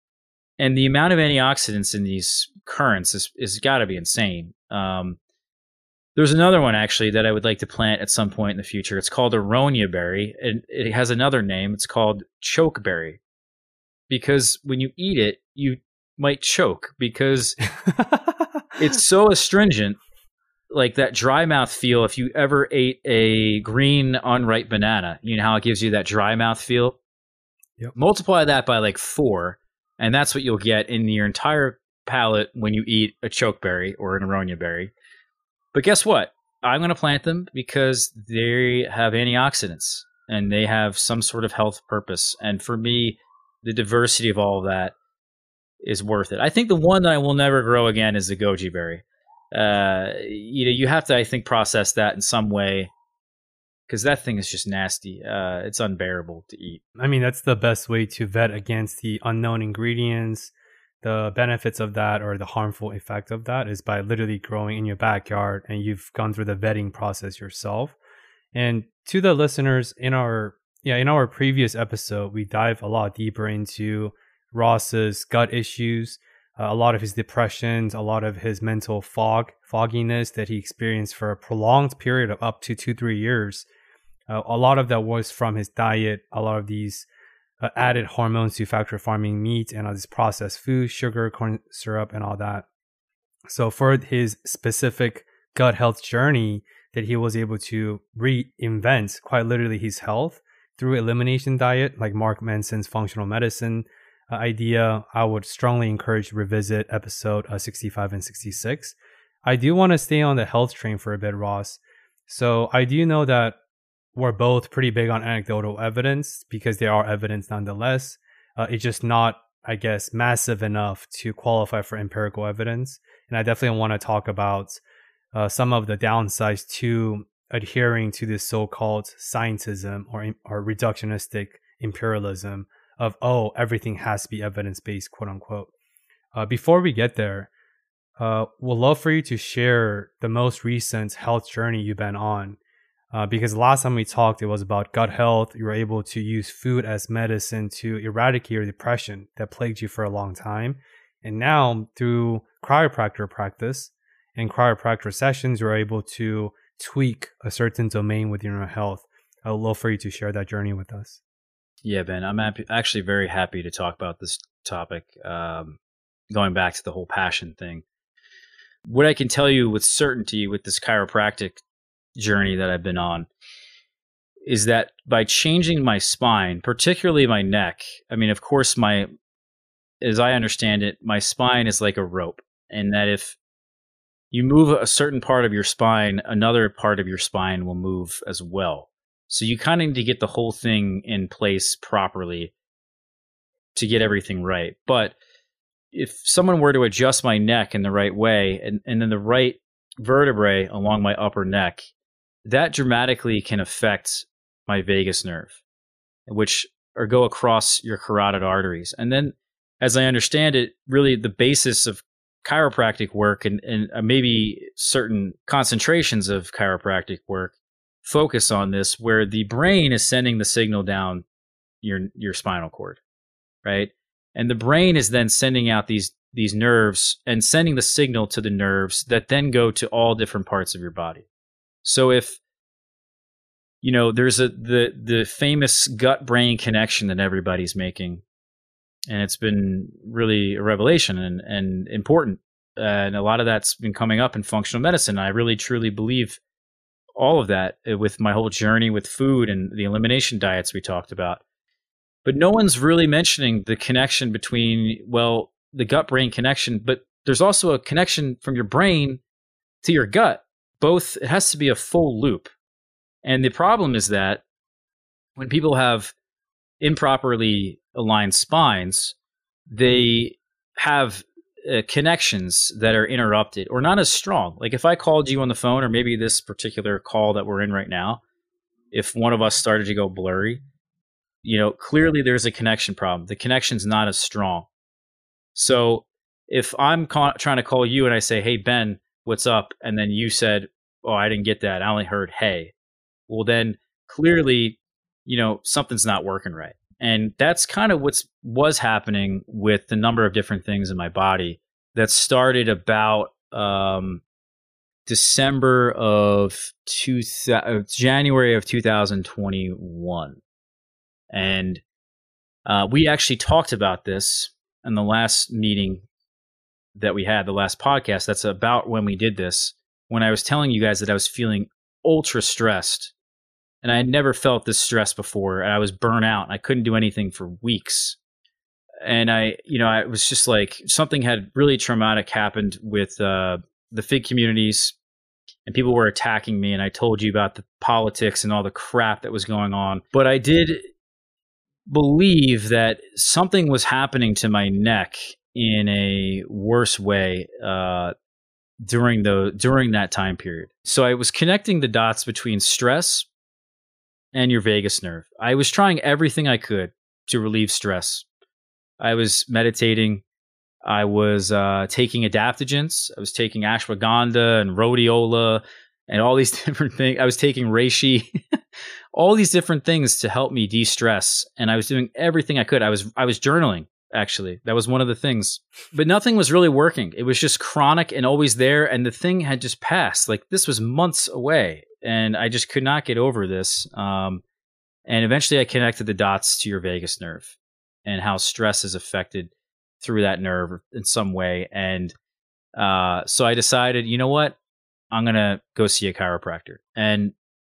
and the amount of antioxidants in these currants is, is got to be insane. Um, there's another one actually that I would like to plant at some point in the future. It's called aronia berry, and it has another name. It's called chokeberry, because when you eat it, you might choke because it's so astringent like that dry mouth feel if you ever ate a green unripe banana you know how it gives you that dry mouth feel yep. multiply that by like four and that's what you'll get in your entire palate when you eat a chokeberry or an aronia berry. But guess what? I'm going to plant them because they have antioxidants and they have some sort of health purpose. And for me the diversity of all of that is worth it. I think the one that i will never grow again is the goji berry. Uh, you know, you have to, I think, process that in some way because that thing is just nasty. Uh, it's unbearable to eat. I mean, that's the best way to vet against the unknown ingredients, the benefits of that, or the harmful effect of that is by literally growing in your backyard and you've gone through the vetting process yourself. And to the listeners, in our yeah, in our previous episode, we dive a lot deeper into Ross's gut issues uh, a lot of his depressions, a lot of his mental fog, fogginess that he experienced for a prolonged period of up to two, three years. Uh, a lot of that was from his diet, a lot of these uh, added hormones to factory farming meat and all this processed food, sugar, corn syrup, and all that. So for his specific gut health journey, that he was able to reinvent quite literally his health through elimination diet, like Mark Manson's functional medicine, uh, idea, I would strongly encourage revisit episode uh, 65 and 66. I do want to stay on the health train for a bit, Ross. So I do know that we're both pretty big on anecdotal evidence because there are evidence nonetheless. Uh, it's just not, I guess, massive enough to qualify for empirical evidence. And I definitely want to talk about uh, some of the downsides to adhering to this so-called scientism or, or reductionistic imperialism of oh everything has to be evidence based quote unquote uh, before we get there uh, we'd love for you to share the most recent health journey you've been on uh, because last time we talked it was about gut health. You were able to use food as medicine to eradicate your depression that plagued you for a long time. And now through chiropractor practice and chiropractor sessions you're able to tweak a certain domain within your health. I would love for you to share that journey with us. Yeah, Ben, I'm actually very happy to talk about this topic. Um, going back to the whole passion thing, what I can tell you with certainty with this chiropractic journey that I've been on is that by changing my spine, particularly my neck, I mean, of course, my, as I understand it, my spine is like a rope, and that if you move a certain part of your spine, another part of your spine will move as well. So you kind of need to get the whole thing in place properly to get everything right. But if someone were to adjust my neck in the right way and, and then the right vertebrae along my upper neck, that dramatically can affect my vagus nerve, which or go across your carotid arteries. And then, as I understand it, really the basis of chiropractic work and, and uh, maybe certain concentrations of chiropractic work focus on this, where the brain is sending the signal down your your spinal cord, right? And the brain is then sending out these these nerves and sending the signal to the nerves that then go to all different parts of your body. So if you know there's a the the famous gut brain connection that everybody's making and it's been really a revelation and and important and a lot of that's been coming up in functional medicine. I really truly believe all of that uh, with my whole journey with food and the elimination diets we talked about. But no one's really mentioning the connection between well the gut brain connection but there's also a connection from your brain to your gut both it has to be a full loop and the problem is that when people have improperly aligned spines they have uh, connections that are interrupted or not as strong like if i called you on the phone or maybe this particular call that we're in right now if one of us started to go blurry you know, clearly there's a connection problem. The connection's not as strong. So if I'm ca- trying to call you and I say, "Hey Ben, what's up?" and then you said, "Oh, I didn't get that. I only heard hey." Well, then clearly, you know, something's not working right. And that's kind of what's was happening with the number of different things in my body that started about um, December of two, uh, January of 2021. And uh, we actually talked about this in the last meeting that we had, the last podcast. That's about when we did this. When I was telling you guys that I was feeling ultra stressed and I had never felt this stress before. And I was burnt out. I couldn't do anything for weeks. And I, you know, I was just like something had really traumatic happened with uh, the fig communities, and people were attacking me. And I told you about the politics and all the crap that was going on. But I did believe that something was happening to my neck in a worse way uh, during the during that time period. So I was connecting the dots between stress and your vagus nerve. I was trying everything I could to relieve stress. I was meditating. I was uh, taking adaptogens. I was taking ashwagandha and rhodiola and all these different things. I was taking reishi. all these different things to help me de-stress and i was doing everything i could i was i was journaling actually. That was one of the things. But nothing was really working. It was just chronic and always there and the thing had just passed. Like this was months away and i just could not get over this um, and eventually i connected the dots to your vagus nerve and how stress is affected through that nerve in some way and uh, so i decided you know what? I'm gonna go see a chiropractor. And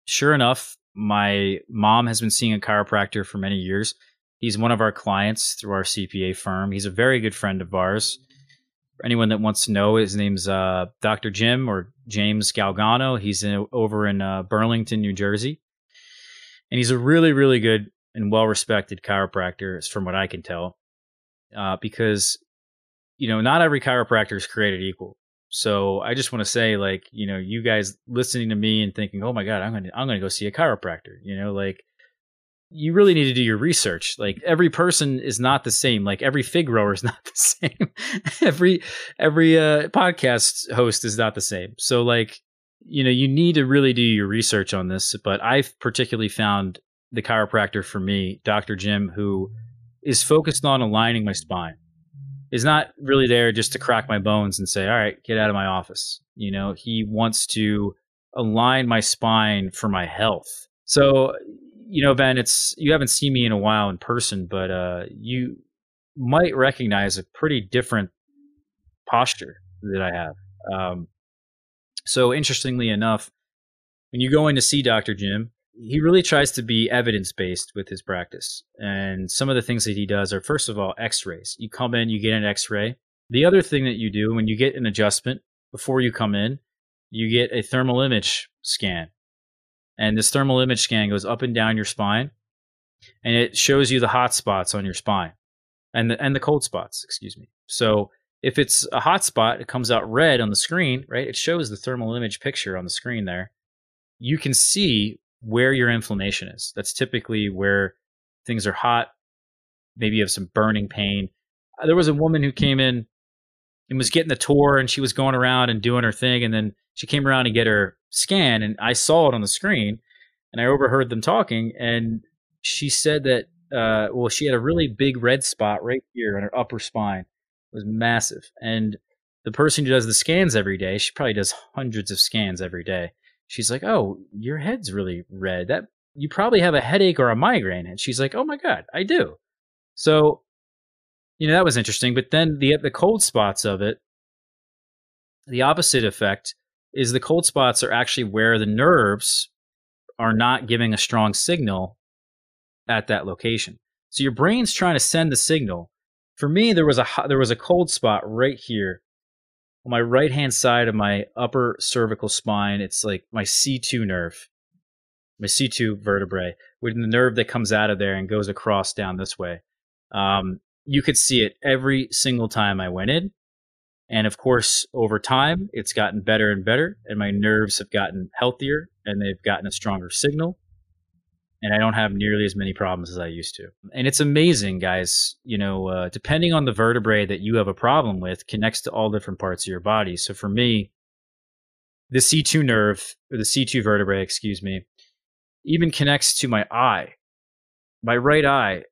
sure enough my mom has been seeing a chiropractor for many years. He's one of our clients through our CPA firm. He's a very good friend of ours. For anyone that wants to know, his name's uh, Dr. Jim or James Galgano. He's in, over in uh, Burlington, New Jersey. And he's a really, really good and well respected chiropractor, from what I can tell. Uh, because, you know, not every chiropractor is created equal. So I just want to say, like, you know, you guys listening to me and thinking, "Oh my god, I'm gonna I'm gonna go see a chiropractor," you know, like, you really need to do your research. Like, every person is not the same. Like, every fig grower is not the same. every every uh, podcast host is not the same. So, like, you know, you need to really do your research on this. But I've particularly found the chiropractor for me, Dr. Jim, who is focused on aligning my spine is not really there just to crack my bones and say, all right, get out of my office. You know, he wants to align my spine for my health. So, you know, Ben, it's you haven't seen me in a while in person, but uh, you might recognize a pretty different posture that I have. Um, so, interestingly enough, when you go in to see Dr. Jim, he really tries to be evidence based with his practice. And some of the things that he does are, first of all, x rays. You come in, you get an x ray. The other thing that you do when you get an adjustment before you come in, you get a thermal image scan. And this thermal image scan goes up and down your spine and it shows you the hot spots on your spine. and the and the cold spots. Excuse me. So if it's a hot spot, it comes out red on the screen, right? It shows the thermal image picture on the screen there. You can see where your inflammation is. That's typically where things are hot. Maybe you have some burning pain. Uh, there was a woman who came in and was getting the tour and she was going around and doing her thing. And then she came around to get her scan and I saw it on the screen and I overheard them talking. And she said that, uh, well, she had a really big red spot right here on her upper spine was massive. And the person who does the scans every day, she probably does hundreds of scans every day. She's like, "Oh, your head's really red. That you probably have a headache or a migraine." And she's like, "Oh my god, I do." So, you know, that was interesting. But then the the cold spots of it, the opposite effect is the cold spots are actually where the nerves are not giving a strong signal at that location. So your brain's trying to send the signal for me, there was a there was a cold spot right here on my right hand side of my upper cervical spine. It's like my C2 nerve, my C2 vertebrae, with the nerve that comes out of there and goes across down this way. Um, you could see it every single time I went in. And of course, over time, it's gotten better and better, and my nerves have gotten healthier and they've gotten a stronger signal and I don't have nearly as many problems as I used to. And it's amazing, guys. You know, uh, depending on the vertebrae that you have a problem with, connects to all different parts of your body. So for me, the C2 nerve, or the C2 vertebrae, excuse me, even connects to my eye. My right eye,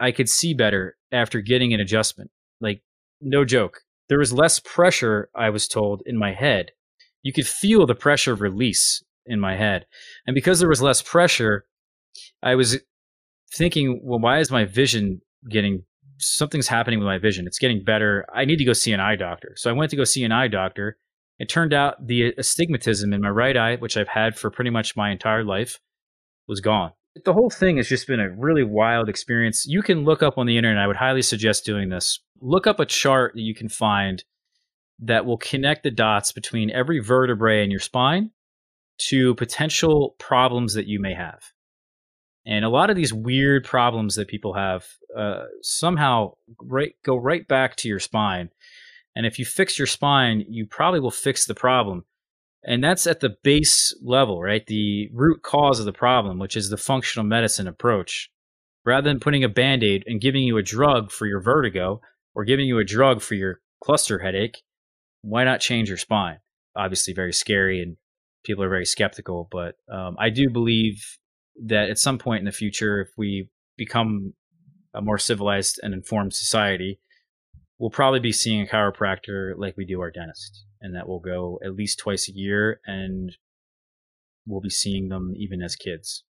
I could see better after getting an adjustment. Like, no joke. There was less pressure, I was told, in my head. You could feel the pressure of release in my head. And because there was less pressure, I was thinking, well, why is my vision getting something's happening with my vision? It's getting better. I need to go see an eye doctor. So I went to go see an eye doctor. It turned out the astigmatism in my right eye, which I've had for pretty much my entire life, was gone. The whole thing has just been a really wild experience. You can look up on the internet. I would highly suggest doing this. Look up a chart that you can find that will connect the dots between every vertebrae in your spine to potential problems that you may have. And a lot of these weird problems that people have uh, somehow right, go right back to your spine. And if you fix your spine, you probably will fix the problem. And that's at the base level, right? The root cause of the problem, which is the functional medicine approach. Rather than putting a band aid and giving you a drug for your vertigo or giving you a drug for your cluster headache, why not change your spine? Obviously, very scary and people are very skeptical, but um, I do believe that at some point in the future, if we become a more civilized and informed society, we'll probably be seeing a chiropractor like we do our dentist, and that will go at least twice a year, and we'll be seeing them even as kids,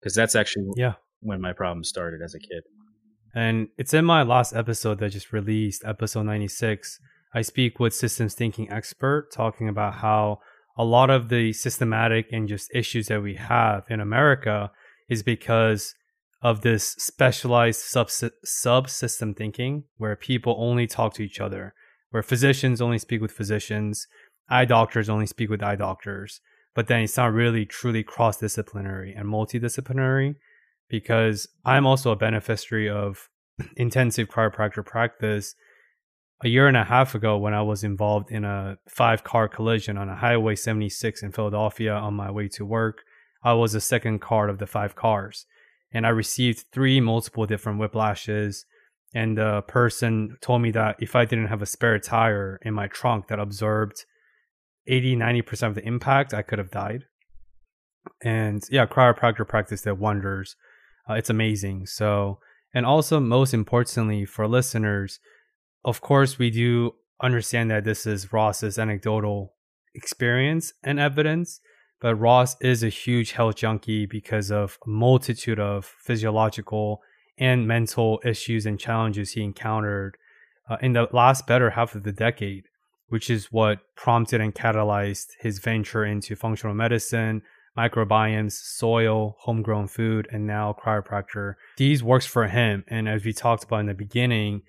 because that's actually yeah when my problem started as a kid. And it's in my last episode that just released, episode 96. I speak with systems thinking expert talking about how a lot of the systematic and just issues that we have in America is because of this specialized sub subsystem thinking where people only talk to each other, where physicians only speak with physicians, eye doctors only speak with eye doctors, but then it's not really truly cross disciplinary and multidisciplinary because I'm also a beneficiary of intensive chiropractor practice a year and a half ago when I was involved in a five car collision on a Highway 76 in Philadelphia on my way to work. I was the second car of the five cars. And I received three multiple different whiplashes. And the person told me that if I didn't have a spare tire in my trunk that absorbed 80, 90% of the impact, I could have died. And yeah, chiropractor practice that wonders. Uh, it's amazing. So, and also, most importantly for listeners, of course, we do understand that this is Ross's anecdotal experience and evidence, but Ross is a huge health junkie because of multitude of physiological and mental issues and challenges he encountered uh, in the last better half of the decade, which is what prompted and catalyzed his venture into functional medicine, microbiomes, soil, homegrown food, and now chiropractor. These works for him. And as we talked about in the beginning,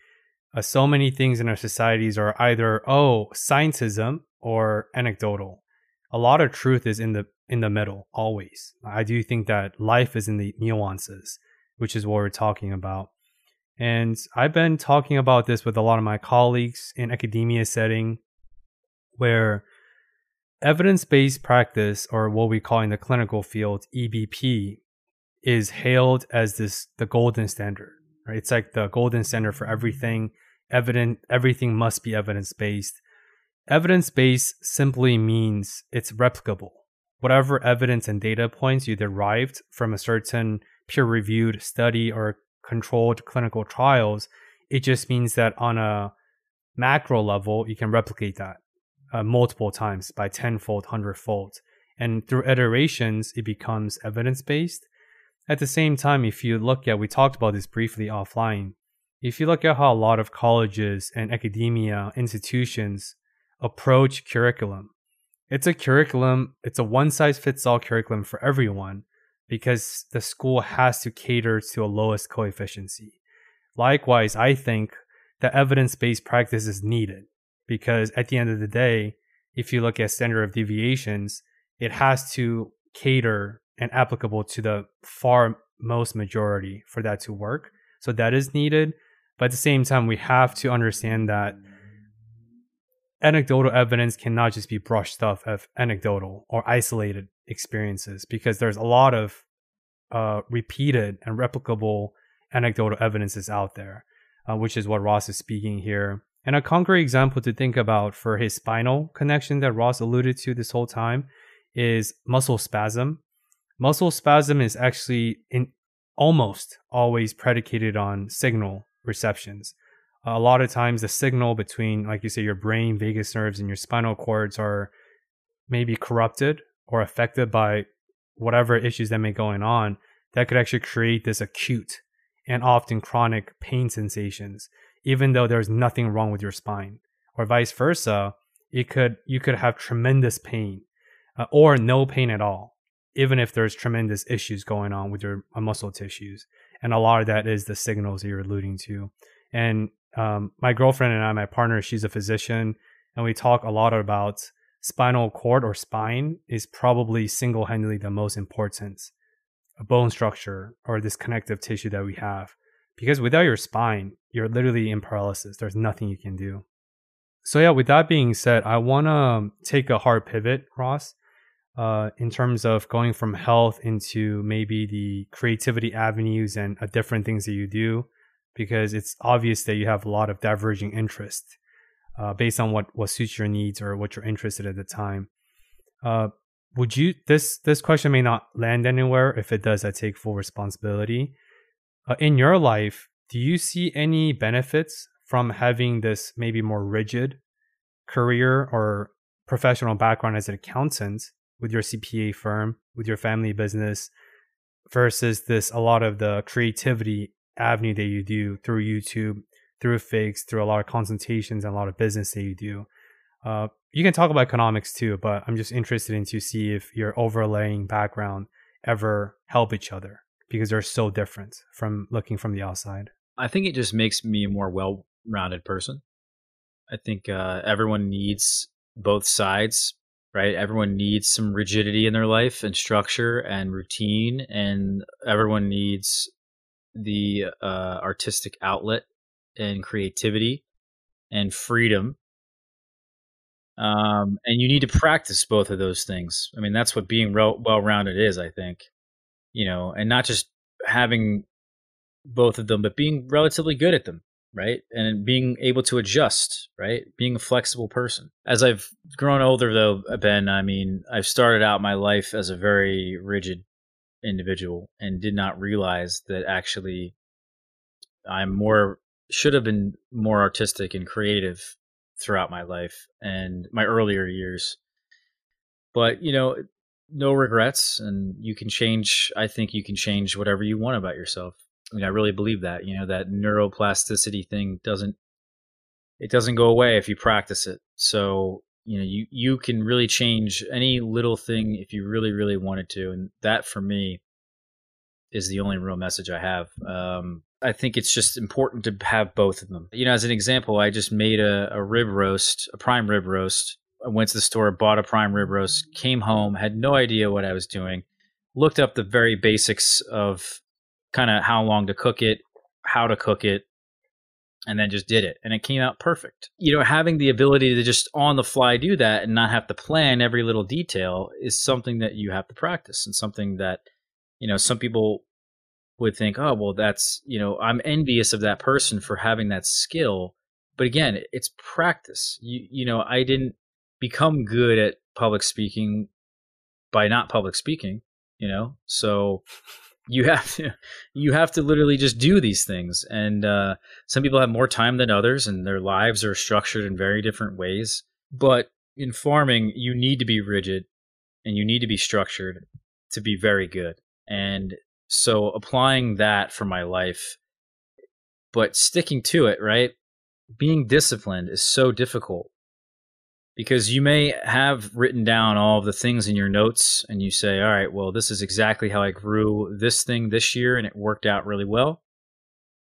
uh, so many things in our societies are either oh scientism or anecdotal a lot of truth is in the in the middle always i do think that life is in the nuances which is what we're talking about And I've been talking about this with a lot of my colleagues in academia setting where evidence based practice, or what we call in the clinical field EBP, is hailed as this the golden standard. Right? It's like the golden standard for everything. Evident everything must be evidence based. Evidence based simply means it's replicable. Whatever evidence and data points you derived from a certain peer reviewed study or controlled clinical trials, it just means that on a macro level, you can replicate that uh, multiple times by tenfold, hundredfold. And through iterations, it becomes evidence based. At the same time, if you look at, we talked about this briefly offline, if you look at how a lot of colleges and academia institutions approach curriculum, it's a curriculum, it's a one size fits all curriculum for everyone because the school has to cater to a lowest coefficiency. Likewise, I think that evidence based practice is needed because at the end of the day, if you look at standard of deviations, it has to cater and applicable to the far most majority for that to work. So that is needed. But at the same time, we have to understand that anecdotal evidence cannot just be brushed off as anecdotal or isolated experiences because there's a lot of uh, repeated and replicable anecdotal evidences out there, uh, which is what Ross is speaking here. And a concrete example to think about for his spinal connection that Ross alluded to this whole time is muscle spasm. Muscle spasm is actually in almost always predicated on signal receptions. A lot of times the signal between, like you say, your brain, vagus nerves, and your spinal cords are maybe corrupted or affected by whatever issues that may be going on that could actually create this acute and often chronic pain sensations even though there's nothing wrong with your spine. Or vice versa it could you could have tremendous pain uh, or no pain at all even if there's tremendous issues going on with your uh, muscle tissues. And a lot of that is the signals that you're alluding to. And um, my girlfriend and i my partner she's a physician and we talk a lot about spinal cord or spine is probably single-handedly the most important bone structure or this connective tissue that we have because without your spine, you're literally in paralysis. There's nothing you can do. So yeah, with that being said, I want to take a hard pivot, Ross, uh, in terms of going from health into maybe the creativity avenues and uh, different things that you do, because it's obvious that you have a lot of diverging interests uh, based on what what suits your needs or what you're interested at the time. Uh, would you this this question may not land anywhere? If it does, I take full responsibility uh, in your life, do you see any benefits from having this maybe more rigid career or professional background as an accountant with your CPA firm, with your family business, versus this a lot of the creativity avenue that you do through YouTube, through Figs, through a lot of consultations and a lot of business that you do? Uh, you can talk about economics too, but I'm just interested in to see if your overlaying background ever help each other because they're so different from looking from the outside? I think it just makes me a more well rounded person. I think uh, everyone needs both sides, right? Everyone needs some rigidity in their life and structure and routine, and everyone needs the uh, artistic outlet and creativity and freedom. Um, and you need to practice both of those things. I mean, that's what being well rounded is, I think you know, and not just having both of them, but being relatively good at them, right? And being able to adjust, right? Being a flexible person. As I've grown older, though, Ben, I mean, I've started out my life as a very rigid individual and did not realize that actually I'm more, should have been more artistic and creative throughout my life and my earlier years. But, you know, no regrets and you can change i think you can change whatever you want about yourself i mean i really believe that you know that neuroplasticity thing doesn't it doesn't go away if you practice it so you know you you can really change any little thing if you really really wanted to and that for me is the only real message i have. Um, i think it's just important to have both of them. You know as an example i just made a, a rib roast a prime rib roast. I went to the store, bought a prime rib roast, came home, had no idea what I was doing, looked up the very basics of kind of how long to cook it, how to cook it, and then just did it and it came out perfect. You know, having the ability to just on the fly do that and not have to plan every little detail is something that you have to practice and something that, you know, some people would think, oh, well, that's, you know, I'm envious of that person for having that skill. But again, it's practice. You, you know, I didn't become good at public speaking by not public speaking, you know? So you have to you have to literally just do these things. And uh, some people have more time than others and their lives are structured in very different ways. But in farming you need to be rigid and you need to be structured to be very good. And so applying that for my life but sticking to it right? Being disciplined is so difficult because you may have written down all of the things in your notes and you say, all right, well, this is exactly how I grew this thing this year and it worked out really well.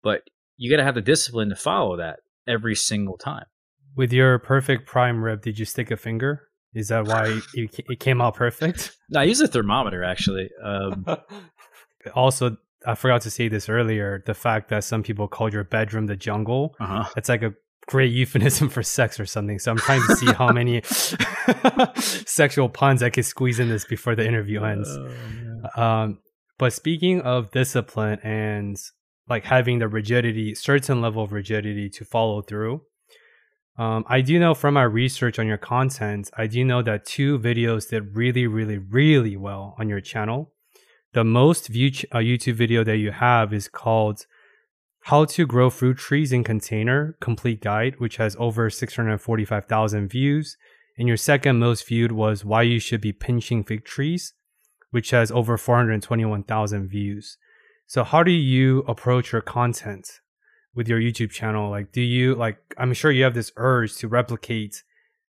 But you got to have the discipline to follow that every single time. With your perfect prime rib, did you stick a finger? Is that why it came out perfect? No, I use a thermometer actually. Um, also, I forgot to say this earlier. The fact that some people call your bedroom the jungle. Uh-huh. It's like a great euphemism for sex or something. So I'm trying to see how many sexual puns I could squeeze in this before the interview ends. Oh, um, but speaking of discipline and like having the rigidity, certain level of rigidity to follow through. Um, I do know from my research on your content, I do know that two videos did really, really, really well on your channel. The most viewed ch- uh, YouTube video that you have is called how to Grow Fruit Trees in Container Complete Guide, which has over 645,000 views. And your second most viewed was Why You Should Be Pinching Fig Trees, which has over 421,000 views. So, how do you approach your content with your YouTube channel? Like, do you, like, I'm sure you have this urge to replicate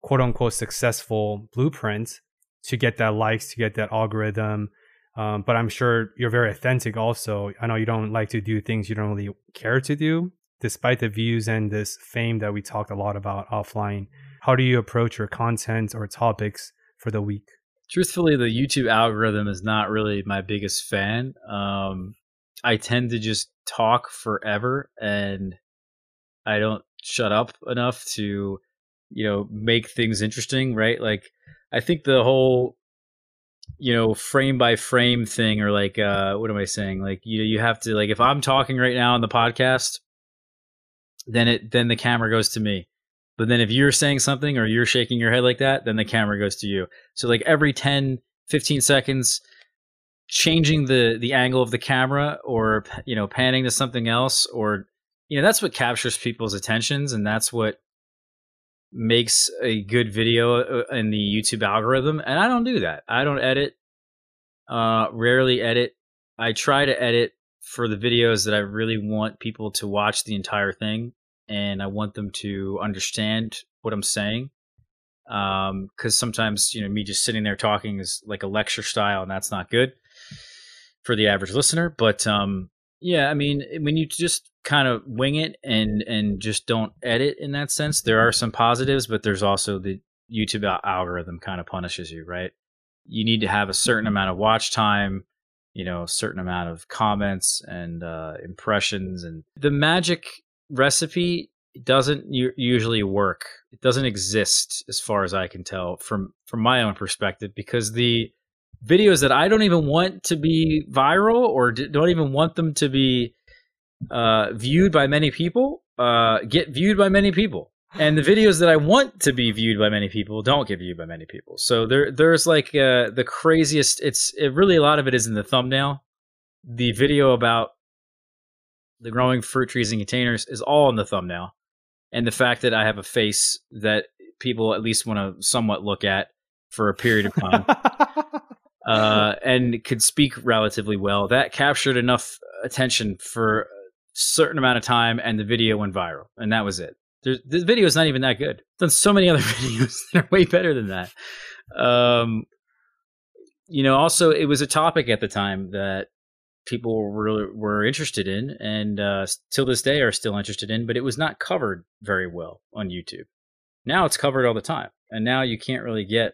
quote unquote successful blueprint to get that likes, to get that algorithm, um, but I'm sure you're very authentic also. I know you don't like to do things you don't really care to do, despite the views and this fame that we talked a lot about offline. How do you approach your content or topics for the week? Truthfully, the YouTube algorithm is not really my biggest fan. Um, I tend to just talk forever and I don't shut up enough to, you know, make things interesting, right? Like, I think the whole you know frame by frame thing or like uh what am i saying? Like you you have to like if i'm talking right now on the podcast then it then the camera goes to me. But then if you're saying something or you're shaking your head like that then the camera goes to you. So like every 10 15 seconds changing the the angle of the camera or you know panning to something else or you know that's what captures people's attentions and that's what makes a good video uh, in the YouTube algorithm, and I don't do that. I don't edit. Uh, rarely edit. I try to edit for the videos that I really want people to watch the entire thing, and I want them to understand what I'm saying. Um, because sometimes you know me just sitting there talking is like a lecture style, and that's not good for the average listener. But um, yeah, I mean, when you just kind of wing it and and just don't edit in that sense, there are some positives, but there's also the YouTube algorithm kind of punishes you, right? You need to have a certain amount of watch time, you know, a certain amount of comments and uh, impressions, and the magic recipe doesn't usually work. It doesn't exist as far as I can tell from from my own perspective because the videos that I don't even want to be viral or don't even want them to be uh, viewed by many people uh, get viewed by many people. And the videos that I want to be viewed by many people don't get viewed by many people. So there, there's like uh, the craziest. It's it really a lot of it is in the thumbnail. The video about the growing fruit trees in containers is all in the thumbnail, and the fact that I have a face that people at least want to somewhat look at for a period of time. uh, and could speak relatively well. That captured enough attention for certain amount of time, and the video went viral, and that was it. There's, this video is not even that good. I've done so many other videos that are way better than that. Um, you know, also it was a topic at the time that people were were interested in, and uh, till this day are still interested in, but it was not covered very well on YouTube. Now it's covered all the time, and now you can't really get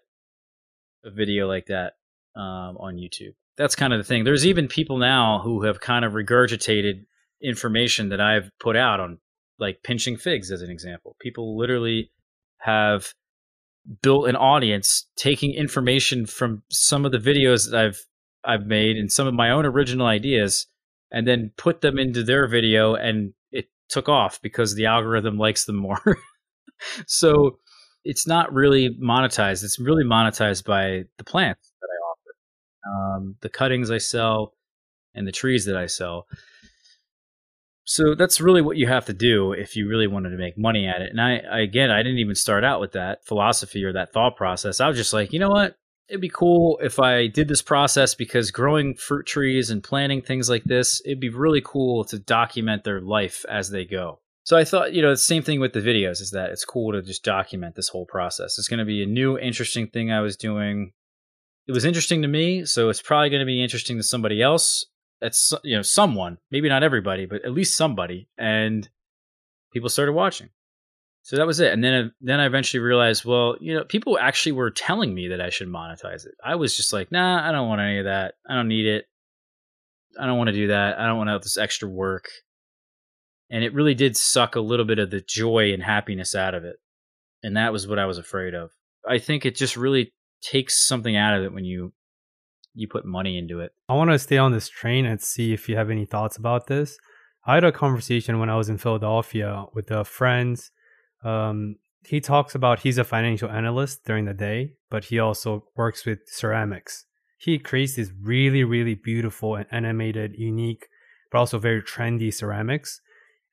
a video like that um, on YouTube. That's kind of the thing. There's even people now who have kind of regurgitated information that I've put out on like pinching figs as an example. People literally have built an audience taking information from some of the videos that I've I've made and some of my own original ideas and then put them into their video and it took off because the algorithm likes them more. so it's not really monetized. It's really monetized by the plants that I offer, um, the cuttings I sell, and the trees that I sell. So that's really what you have to do if you really wanted to make money at it. And I, I, again, I didn't even start out with that philosophy or that thought process. I was just like, you know what? It'd be cool if I did this process because growing fruit trees and planting things like this, it'd be really cool to document their life as they go. So I thought, you know, the same thing with the videos is that it's cool to just document this whole process. It's going to be a new, interesting thing I was doing. It was interesting to me, so it's probably going to be interesting to somebody else that's you know someone, maybe not everybody, but at least somebody, and people started watching. So that was it. And then uh, then I eventually realized, well, you know, people actually were telling me that I should monetize it. I was just like, nah, I don't want any of that. I don't need it. I don't want to do that. I don't want to have this extra work. And it really did suck a little bit of the joy and happiness out of it. And that was what I was afraid of. I think it just really takes something out of it when you you put money into it. I want to stay on this train and see if you have any thoughts about this. I had a conversation when I was in Philadelphia with a friend. Um, he talks about he's a financial analyst during the day, but he also works with ceramics. He creates these really, really beautiful and animated, unique, but also very trendy ceramics.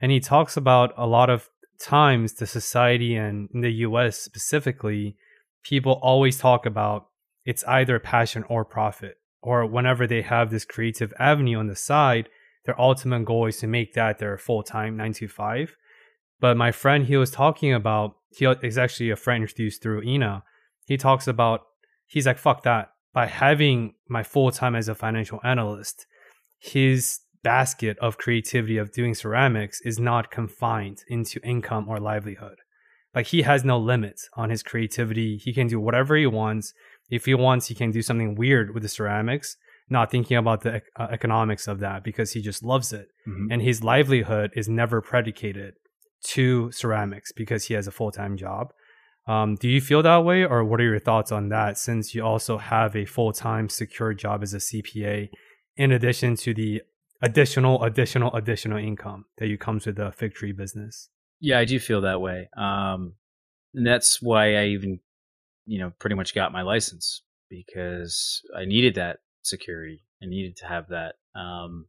And he talks about a lot of times the society and in the US specifically, people always talk about it's either passion or profit. Or whenever they have this creative avenue on the side, their ultimate goal is to make that their full time nine to five. But my friend he was talking about, he is actually a friend introduced through Ina. He talks about, he's like, fuck that. By having my full time as a financial analyst, his basket of creativity of doing ceramics is not confined into income or livelihood. Like he has no limits on his creativity. He can do whatever he wants if he wants, he can do something weird with the ceramics, not thinking about the uh, economics of that because he just loves it. Mm-hmm. And his livelihood is never predicated to ceramics because he has a full time job. Um, do you feel that way, or what are your thoughts on that? Since you also have a full time secure job as a CPA, in addition to the additional, additional, additional income that you comes with the fig tree business. Yeah, I do feel that way. Um, and that's why I even you know, pretty much got my license because I needed that security. I needed to have that. Um,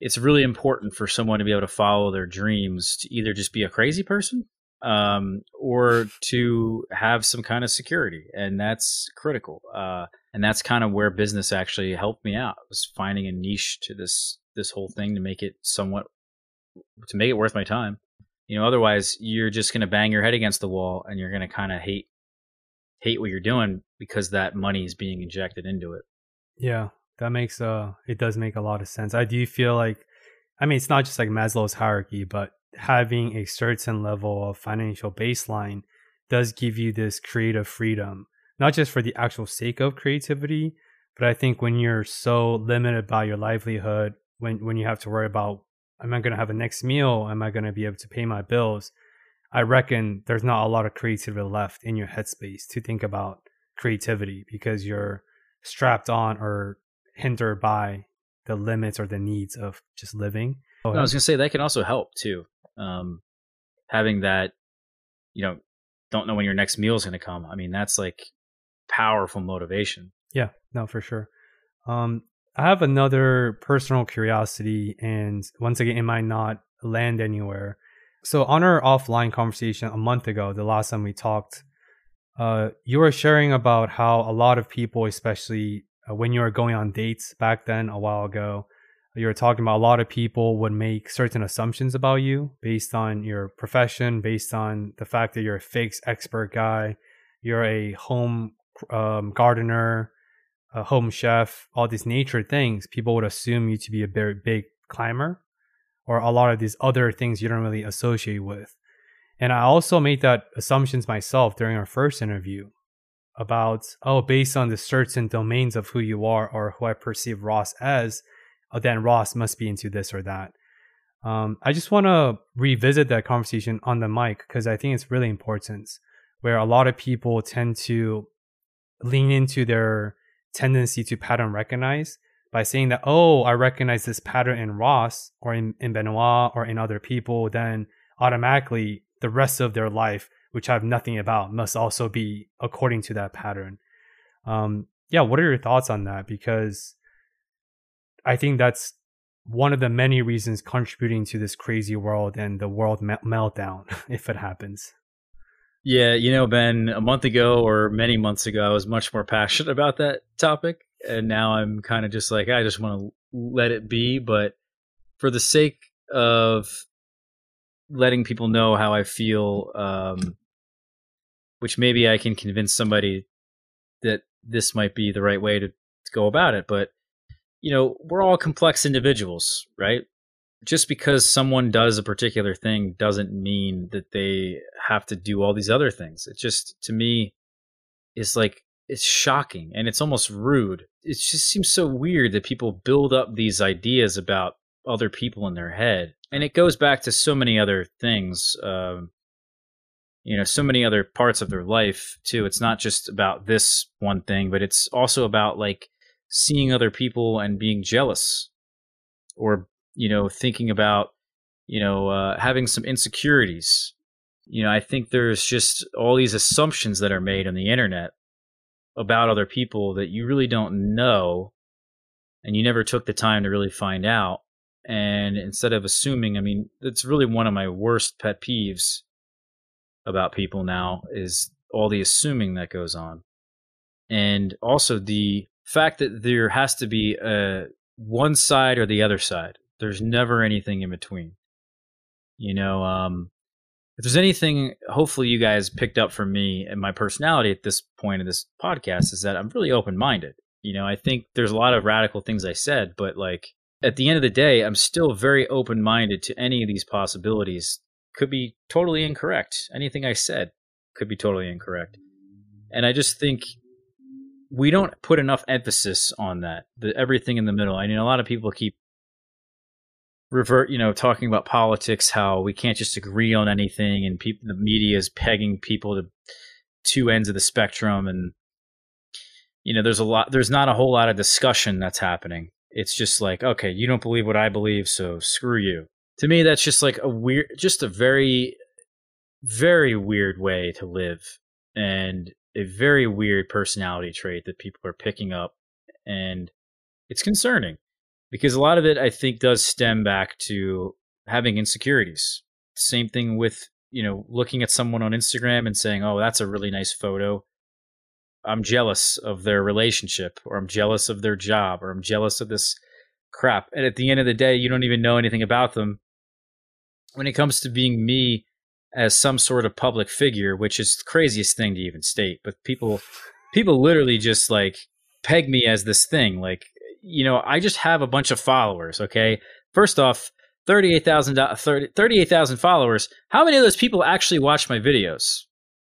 it's really important for someone to be able to follow their dreams to either just be a crazy person um, or to have some kind of security, and that's critical. Uh, and that's kind of where business actually helped me out was finding a niche to this this whole thing to make it somewhat to make it worth my time. You know, otherwise you're just going to bang your head against the wall and you're going to kind of hate hate what you're doing because that money is being injected into it. Yeah, that makes uh it does make a lot of sense. I do feel like I mean it's not just like Maslow's hierarchy, but having a certain level of financial baseline does give you this creative freedom, not just for the actual sake of creativity, but I think when you're so limited by your livelihood, when when you have to worry about am I going to have a next meal, am I going to be able to pay my bills, I reckon there's not a lot of creativity left in your headspace to think about creativity because you're strapped on or hindered by the limits or the needs of just living. I was gonna say that can also help too. Um, having that, you know, don't know when your next meal is gonna come. I mean, that's like powerful motivation. Yeah, no, for sure. Um, I have another personal curiosity, and once again, it might not land anywhere. So on our offline conversation a month ago, the last time we talked, uh, you were sharing about how a lot of people, especially uh, when you were going on dates back then a while ago, you were talking about a lot of people would make certain assumptions about you based on your profession, based on the fact that you're a figs expert guy, you're a home um, gardener, a home chef, all these nature things. People would assume you to be a very big climber or a lot of these other things you don't really associate with. And I also made that assumptions myself during our first interview about, oh, based on the certain domains of who you are or who I perceive Ross as, oh, then Ross must be into this or that. Um, I just want to revisit that conversation on the mic because I think it's really important. Where a lot of people tend to lean into their tendency to pattern recognize by saying that, oh, I recognize this pattern in Ross or in, in Benoit or in other people, then automatically the rest of their life, which I have nothing about, must also be according to that pattern. Um, yeah, what are your thoughts on that? Because I think that's one of the many reasons contributing to this crazy world and the world me- meltdown if it happens. Yeah, you know, Ben, a month ago or many months ago, I was much more passionate about that topic. And now I'm kind of just like, I just want to let it be. But for the sake of letting people know how I feel, um, which maybe I can convince somebody that this might be the right way to, to go about it. But, you know, we're all complex individuals, right? just because someone does a particular thing doesn't mean that they have to do all these other things. It just, to me, is like, it's shocking and it's almost rude. It just seems so weird that people build up these ideas about other people in their head. And it goes back to so many other things, um, you know, so many other parts of their life too. It's not just about this one thing, but it's also about like seeing other people and being jealous or you know, thinking about, you know, uh, having some insecurities. You know, I think there's just all these assumptions that are made on the internet about other people that you really don't know and you never took the time to really find out. And instead of assuming, I mean, it's really one of my worst pet peeves about people now is all the assuming that goes on. And also the fact that there has to be a one side or the other side. There's never anything in between. You know, um, if there's anything, hopefully you guys picked up from me and my personality at this point in this podcast is that I'm really open minded. You know, I think there's a lot of radical things I said, but like at the end of the day, I'm still very open minded to any of these possibilities. Could be totally incorrect. Anything I said could be totally incorrect. And I just think we don't put enough emphasis on that. The everything in the middle. I mean, a lot of people keep revert, you know, talking about politics, how we can't just agree on anything, and the media is pegging people to two ends of the spectrum, and you know, there's a lot, there's not a whole lot of discussion that's happening. It's just like, okay, you don't believe what I believe, so screw you. To me, that's just like a weird, just a very, very weird way to live, and a very weird personality trait that people are picking up, and it's concerning because a lot of it I think does stem back to having insecurities. Same thing with, you know, looking at someone on Instagram and saying, "Oh, that's a really nice photo." I'm jealous of their relationship or I'm jealous of their job or I'm jealous of this crap. And at the end of the day, you don't even know anything about them. When it comes to being me as some sort of public figure, which is the craziest thing to even state, but people people literally just like peg me as this thing like you know, I just have a bunch of followers, okay? First off, 38,000 uh, 38,000 followers. How many of those people actually watch my videos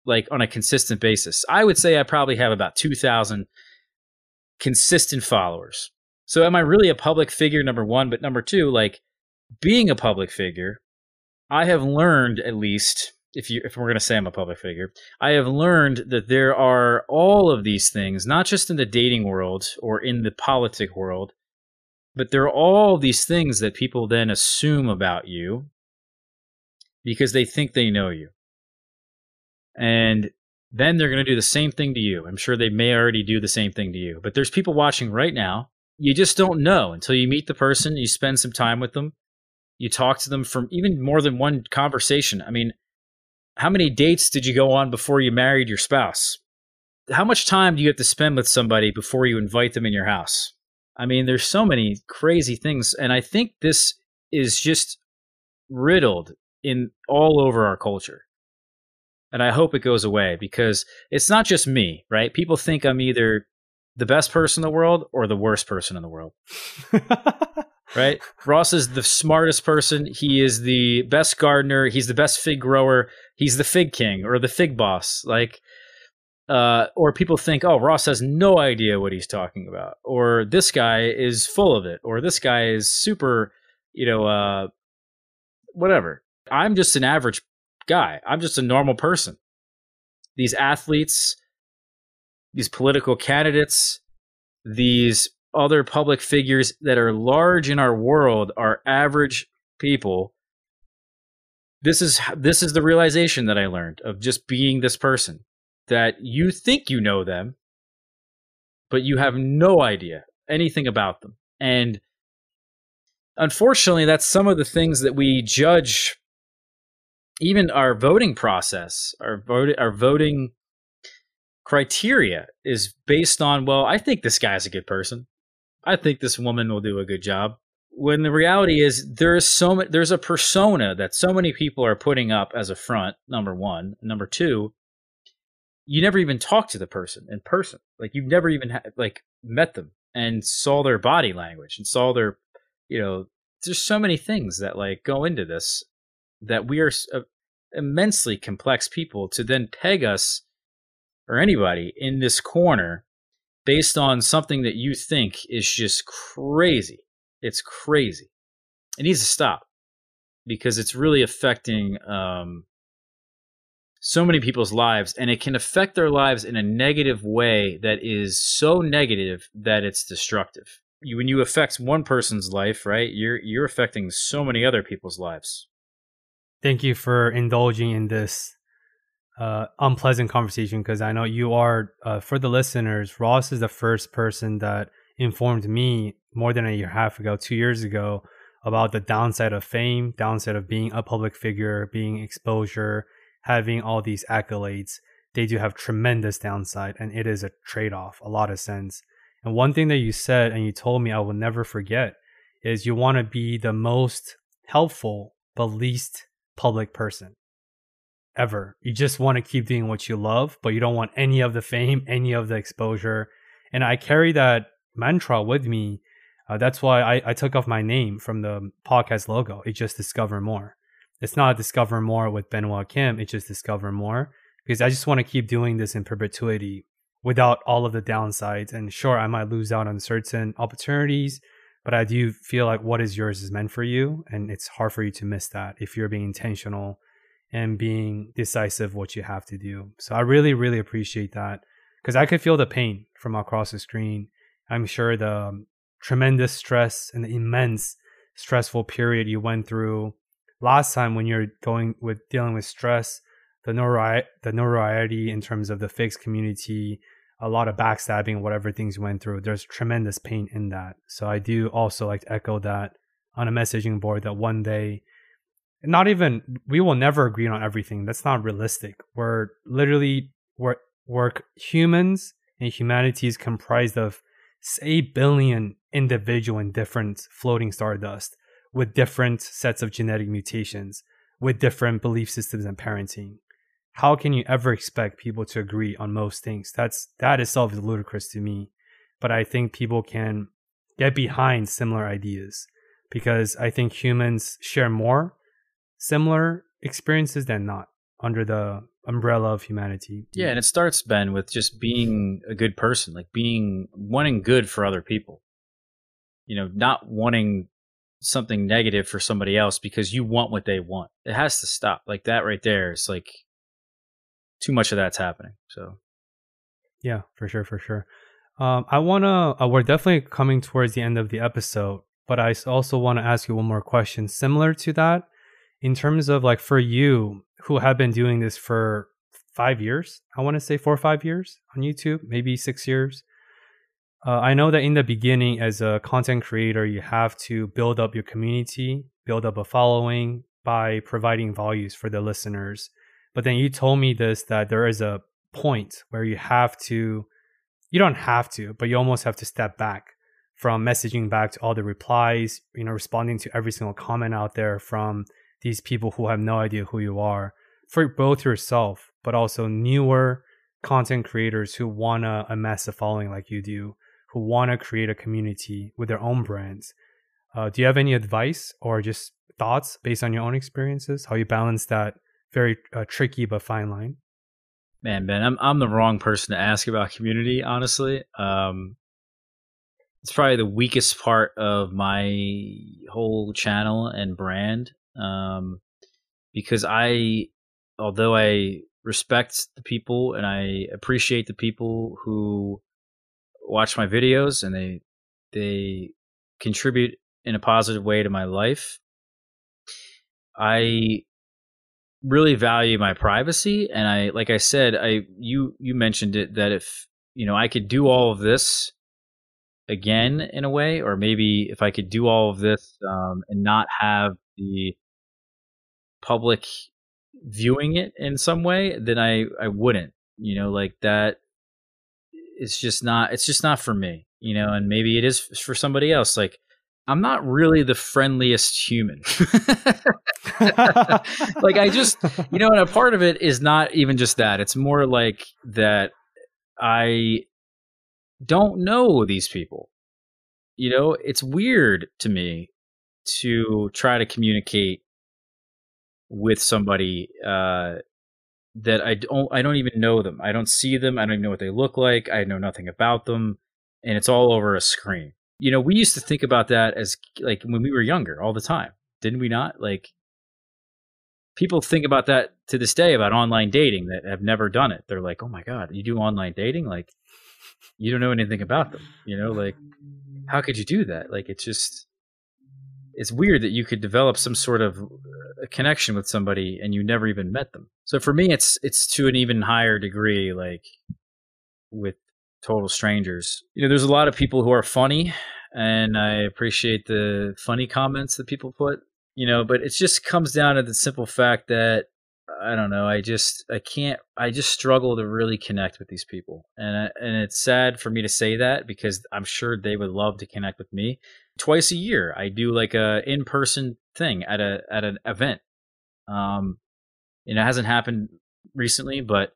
like on a consistent basis? I would say I probably have about 2,000 consistent followers. So am I really a public figure number 1, but number 2, like being a public figure, I have learned at least if you if we're going to say I'm a public figure, I have learned that there are all of these things, not just in the dating world or in the politic world, but there are all these things that people then assume about you because they think they know you. And then they're going to do the same thing to you. I'm sure they may already do the same thing to you. But there's people watching right now. You just don't know until you meet the person, you spend some time with them, you talk to them from even more than one conversation. I mean, how many dates did you go on before you married your spouse? How much time do you have to spend with somebody before you invite them in your house? I mean, there's so many crazy things. And I think this is just riddled in all over our culture. And I hope it goes away because it's not just me, right? People think I'm either the best person in the world or the worst person in the world. right? Ross is the smartest person. He is the best gardener. He's the best fig grower. He's the fig king or the fig boss. Like, uh, or people think, oh, Ross has no idea what he's talking about, or this guy is full of it, or this guy is super, you know, uh, whatever. I'm just an average guy. I'm just a normal person. These athletes, these political candidates, these other public figures that are large in our world are average people. This is this is the realization that I learned of just being this person that you think you know them, but you have no idea anything about them. And unfortunately, that's some of the things that we judge even our voting process, our vote, our voting criteria is based on, well, I think this guy's a good person. I think this woman will do a good job. When the reality is there is so much, there's a persona that so many people are putting up as a front. Number one, number two, you never even talk to the person in person. Like you've never even ha- like met them and saw their body language and saw their, you know, there's so many things that like go into this that we are uh, immensely complex people to then peg us or anybody in this corner based on something that you think is just crazy. It's crazy. It needs to stop because it's really affecting um, so many people's lives, and it can affect their lives in a negative way that is so negative that it's destructive. You, when you affect one person's life, right, you're you're affecting so many other people's lives. Thank you for indulging in this uh, unpleasant conversation because I know you are, uh, for the listeners, Ross is the first person that informed me more than a year and a half ago, two years ago, about the downside of fame, downside of being a public figure, being exposure, having all these accolades. They do have tremendous downside, and it is a trade off, a lot of sense. And one thing that you said and you told me I will never forget is you want to be the most helpful but least public person ever. You just want to keep doing what you love, but you don't want any of the fame, any of the exposure. And I carry that mantra with me. Uh, that's why I, I took off my name from the podcast logo. It's just discover more. It's not discover more with Benoit Kim. It's just discover more because I just want to keep doing this in perpetuity without all of the downsides. And sure, I might lose out on certain opportunities, but I do feel like what is yours is meant for you. And it's hard for you to miss that if you're being intentional and being decisive what you have to do. So I really, really appreciate that because I could feel the pain from across the screen. I'm sure the um, tremendous stress and the immense stressful period you went through last time when you're going with dealing with stress, the nori- the notoriety in terms of the figs community, a lot of backstabbing, whatever things you went through. There's tremendous pain in that. So I do also like to echo that on a messaging board that one day not even we will never agree on everything. That's not realistic. We're literally we're we're humans and humanity is comprised of eight billion individual and different floating stardust with different sets of genetic mutations, with different belief systems and parenting. How can you ever expect people to agree on most things? That's that itself is ludicrous to me. But I think people can get behind similar ideas because I think humans share more similar experiences than not under the umbrella of humanity. Yeah, and it starts Ben with just being a good person, like being wanting good for other people. You know, not wanting something negative for somebody else because you want what they want. It has to stop. Like that right there is like too much of that's happening. So yeah, for sure, for sure. Um, I want to, uh, we're definitely coming towards the end of the episode, but I also want to ask you one more question similar to that in terms of like for you who have been doing this for five years, I want to say four or five years on YouTube, maybe six years. Uh, I know that in the beginning, as a content creator, you have to build up your community, build up a following by providing values for the listeners. But then you told me this that there is a point where you have to, you don't have to, but you almost have to step back from messaging back to all the replies, you know, responding to every single comment out there from these people who have no idea who you are for both yourself, but also newer content creators who want to amass a following like you do, who want to create a community with their own brands. Uh, do you have any advice or just thoughts based on your own experiences? How you balance that very uh, tricky but fine line? Man, Ben, I'm I'm the wrong person to ask about community. Honestly, um, it's probably the weakest part of my whole channel and brand um, because I, although I respect the people and I appreciate the people who watch my videos and they they contribute in a positive way to my life. I really value my privacy and I like I said I you you mentioned it that if you know I could do all of this again in a way or maybe if I could do all of this um, and not have the public viewing it in some way then I I wouldn't you know like that it's just not it's just not for me you know and maybe it is for somebody else like I'm not really the friendliest human. like I just, you know, and a part of it is not even just that. It's more like that I don't know these people. You know, it's weird to me to try to communicate with somebody uh, that I don't I don't even know them. I don't see them. I don't even know what they look like. I know nothing about them, and it's all over a screen you know, we used to think about that as like when we were younger all the time, didn't we not? Like people think about that to this day about online dating that have never done it. They're like, "Oh my god, you do online dating? Like you don't know anything about them." You know, like how could you do that? Like it's just it's weird that you could develop some sort of uh, connection with somebody and you never even met them. So for me it's it's to an even higher degree like with total strangers. You know, there's a lot of people who are funny, and I appreciate the funny comments that people put. You know, but it just comes down to the simple fact that I don't know. I just I can't. I just struggle to really connect with these people, and I, and it's sad for me to say that because I'm sure they would love to connect with me. Twice a year, I do like a in person thing at a at an event. Um, and it hasn't happened recently, but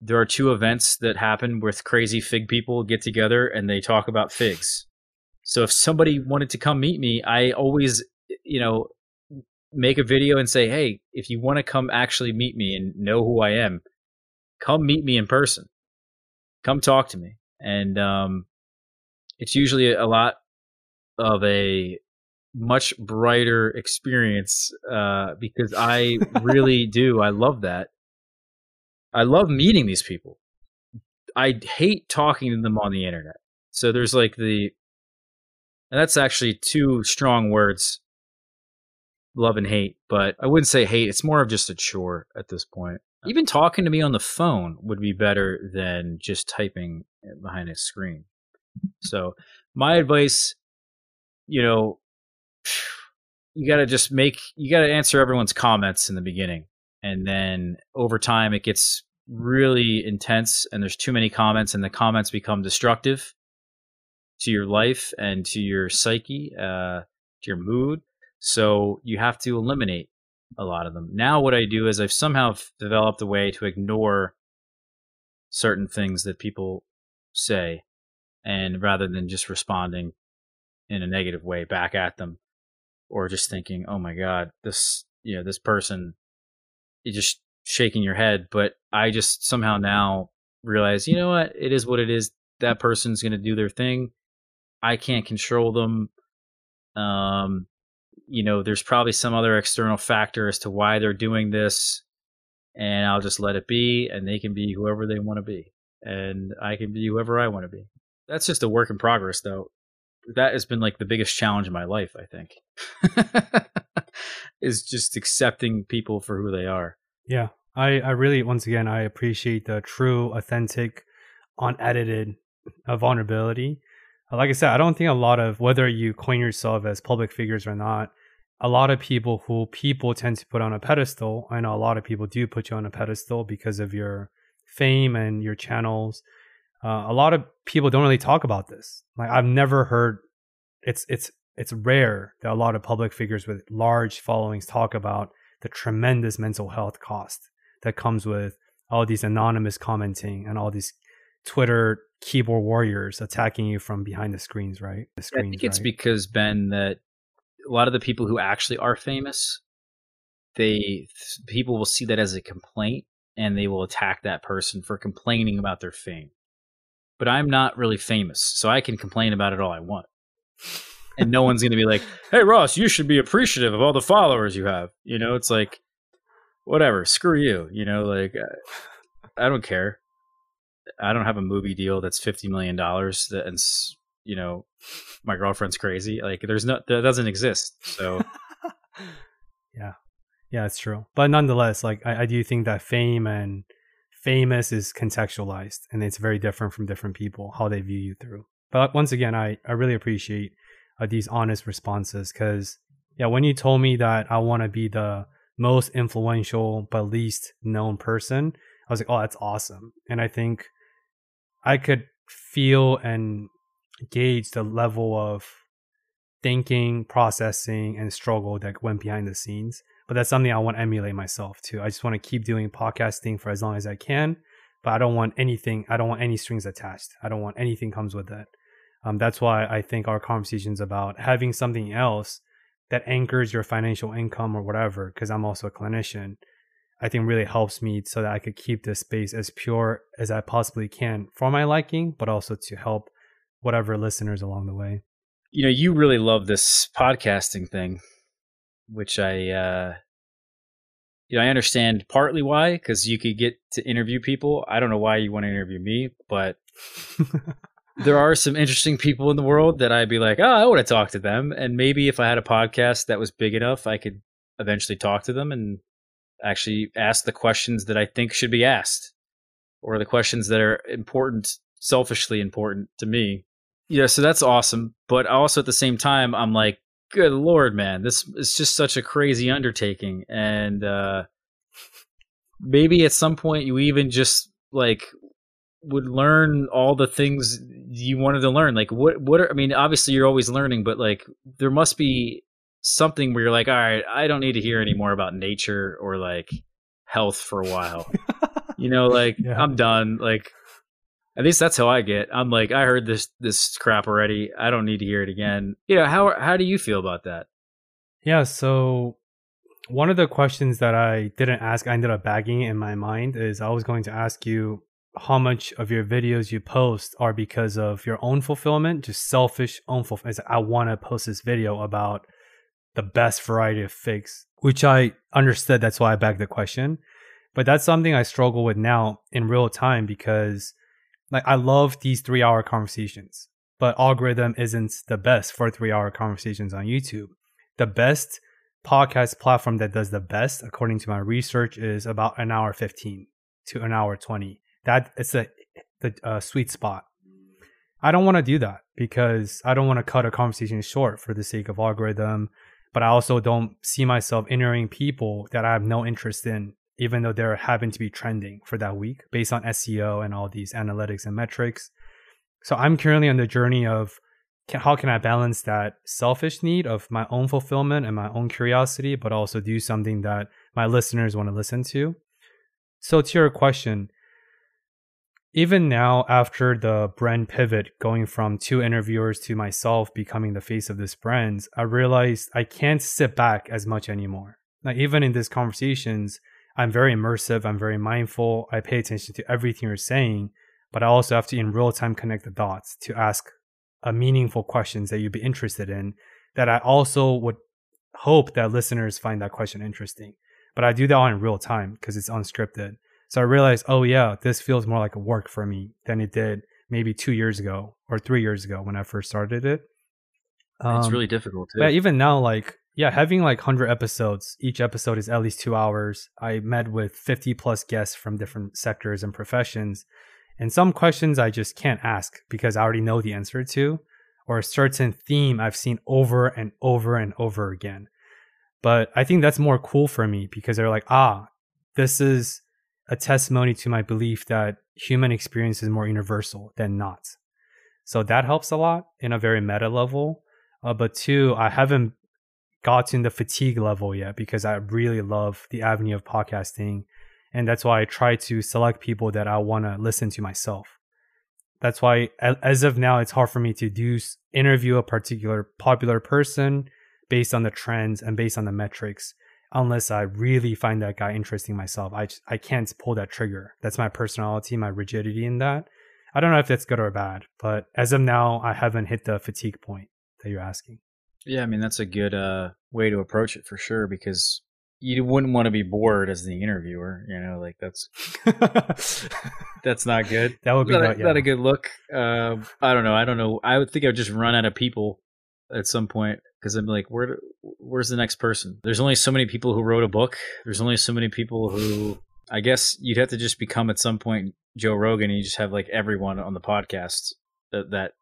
there are two events that happen with crazy fig people get together and they talk about figs. So if somebody wanted to come meet me, I always, you know, make a video and say, "Hey, if you want to come actually meet me and know who I am, come meet me in person. Come talk to me." And um, it's usually a lot of a much brighter experience uh, because I really do. I love that. I love meeting these people. I hate talking to them on the internet. So there's like the, and that's actually two strong words, love and hate. But I wouldn't say hate. It's more of just a chore at this point. Even talking to me on the phone would be better than just typing behind a screen. So my advice, you know, you got to just make, you got to answer everyone's comments in the beginning. And then over time it gets really intense and there's too many comments and the comments become destructive to your life and to your psyche uh, to your mood. So you have to eliminate a lot of them. Now what i do is i've somehow developed a way to ignore certain things that people say and rather than just responding in a negative way back at them or just thinking oh my god this you know this person you just shaking your head. But I just somehow now realize, you know what? It is what it is. That person's going to do their thing. I can't control them. Um, you know, there's probably some other external factor as to why they're doing this, and I'll just let it be, and they can be whoever they want to be, and I can be whoever I want to be. That's just a work in progress, though. That has been like the biggest challenge in my life, I think. is just accepting people for who they are. Yeah. I, I really, once again, I appreciate the true, authentic, unedited uh, vulnerability. Uh, like I said, I don't think a lot of, whether you coin yourself as public figures or not, a lot of people who people tend to put on a pedestal, I know a lot of people do put you on a pedestal because of your fame and your channels. Uh, a lot of people don't really talk about this. Like I've never heard it's it's it's rare that a lot of public figures with large followings talk about the tremendous mental health cost that comes with all these anonymous commenting and all these Twitter keyboard warriors attacking you from behind the screens, right? The screens, I think it's right? because Ben that a lot of the people who actually are famous, they people will see that as a complaint and they will attack that person for complaining about their fame. But I'm not really famous, so I can complain about it all I want. and no one's going to be like, "Hey Ross, you should be appreciative of all the followers you have." You know, it's like whatever, screw you, you know, like uh, I don't care. I don't have a movie deal that's 50 million dollars that and you know, my girlfriend's crazy. Like there's no that doesn't exist. So yeah. Yeah, it's true. But nonetheless, like I, I do think that fame and famous is contextualized and it's very different from different people how they view you through. But once again i, I really appreciate uh, these honest responses because yeah when you told me that i want to be the most influential but least known person i was like oh that's awesome. And i think i could feel and gauge the level of thinking processing and struggle that went behind the scenes but that's something I want to emulate myself too. I just want to keep doing podcasting for as long as I can, but I don't want anything. I don't want any strings attached. I don't want anything comes with that. Um, that's why I think our conversations about having something else that anchors your financial income or whatever, because I'm also a clinician, I think really helps me so that I could keep this space as pure as I possibly can for my liking, but also to help whatever listeners along the way. You know, you really love this podcasting thing which I uh, you know I understand partly why because you could get to interview people. I don't know why you want to interview me, but there are some interesting people in the world that I'd be like, oh, I want to talk to them, and maybe if I had a podcast that was big enough, I could eventually talk to them and actually ask the questions that I think should be asked, or the questions that are important, selfishly important to me. Yeah, so that's awesome. But also at the same time, I'm like, good lord, man, this is just such a crazy undertaking, and uh, maybe at some point you even just like would learn all the things you wanted to learn. Like what? What? Are, I mean, obviously you're always learning, but like there must be something where you're like, all right, I don't need to hear any more about nature or like health for a while. you know, like yeah. I'm done. Like at least that's how I get. I'm like, I heard this this crap already. I don't need to hear it again. You know, how how do you feel about that? Yeah, so one of the questions that I didn't ask, I ended up bagging in my mind is I was going to ask you how much of your videos you post are because of your own fulfillment, just selfish own fulfillment. I want to post this video about the best variety of figs, which I understood. That's why I bagged the question. But that's something I struggle with now in real time because like I love these three hour conversations, but algorithm isn't the best for three hour conversations on YouTube. The best podcast platform that does the best, according to my research, is about an hour 15 to an hour 20. That it's a the uh, sweet spot. I don't want to do that because I don't want to cut a conversation short for the sake of algorithm, but I also don't see myself entering people that I have no interest in even though they're having to be trending for that week based on SEO and all these analytics and metrics. So I'm currently on the journey of can, how can I balance that selfish need of my own fulfillment and my own curiosity, but also do something that my listeners want to listen to. So to your question, even now after the brand pivot going from two interviewers to myself becoming the face of this brand i realized i can't sit back as much anymore like even in these conversations I'm very immersive. I'm very mindful. I pay attention to everything you're saying, but I also have to in real time connect the dots to ask a meaningful questions that you'd be interested in that I also would hope that listeners find that question interesting. But I do that in real time because it's unscripted. So I realized, oh yeah, this feels more like a work for me than it did maybe two years ago or three years ago when I first started it. Um, it's really difficult too. But even now, like yeah, having like 100 episodes, each episode is at least two hours. I met with 50 plus guests from different sectors and professions. And some questions I just can't ask because I already know the answer to, or a certain theme I've seen over and over and over again. But I think that's more cool for me because they're like, ah, this is a testimony to my belief that human experience is more universal than not. So that helps a lot in a very meta level. Uh, but two, I haven't gotten the fatigue level yet because I really love the avenue of podcasting. And that's why I try to select people that I want to listen to myself. That's why, as of now, it's hard for me to do interview a particular popular person based on the trends and based on the metrics, unless I really find that guy interesting myself. I I can't pull that trigger. That's my personality, my rigidity in that. I don't know if that's good or bad, but as of now, I haven't hit the fatigue point that you're asking. Yeah, I mean that's a good uh, way to approach it for sure because you wouldn't want to be bored as the interviewer. You know, like that's that's not good. That would be not, not, a, yeah. not a good look. Uh, I don't know. I don't know. I would think I would just run out of people at some point because I'm like, where? Where's the next person? There's only so many people who wrote a book. There's only so many people who. I guess you'd have to just become at some point Joe Rogan, and you just have like everyone on the podcast that that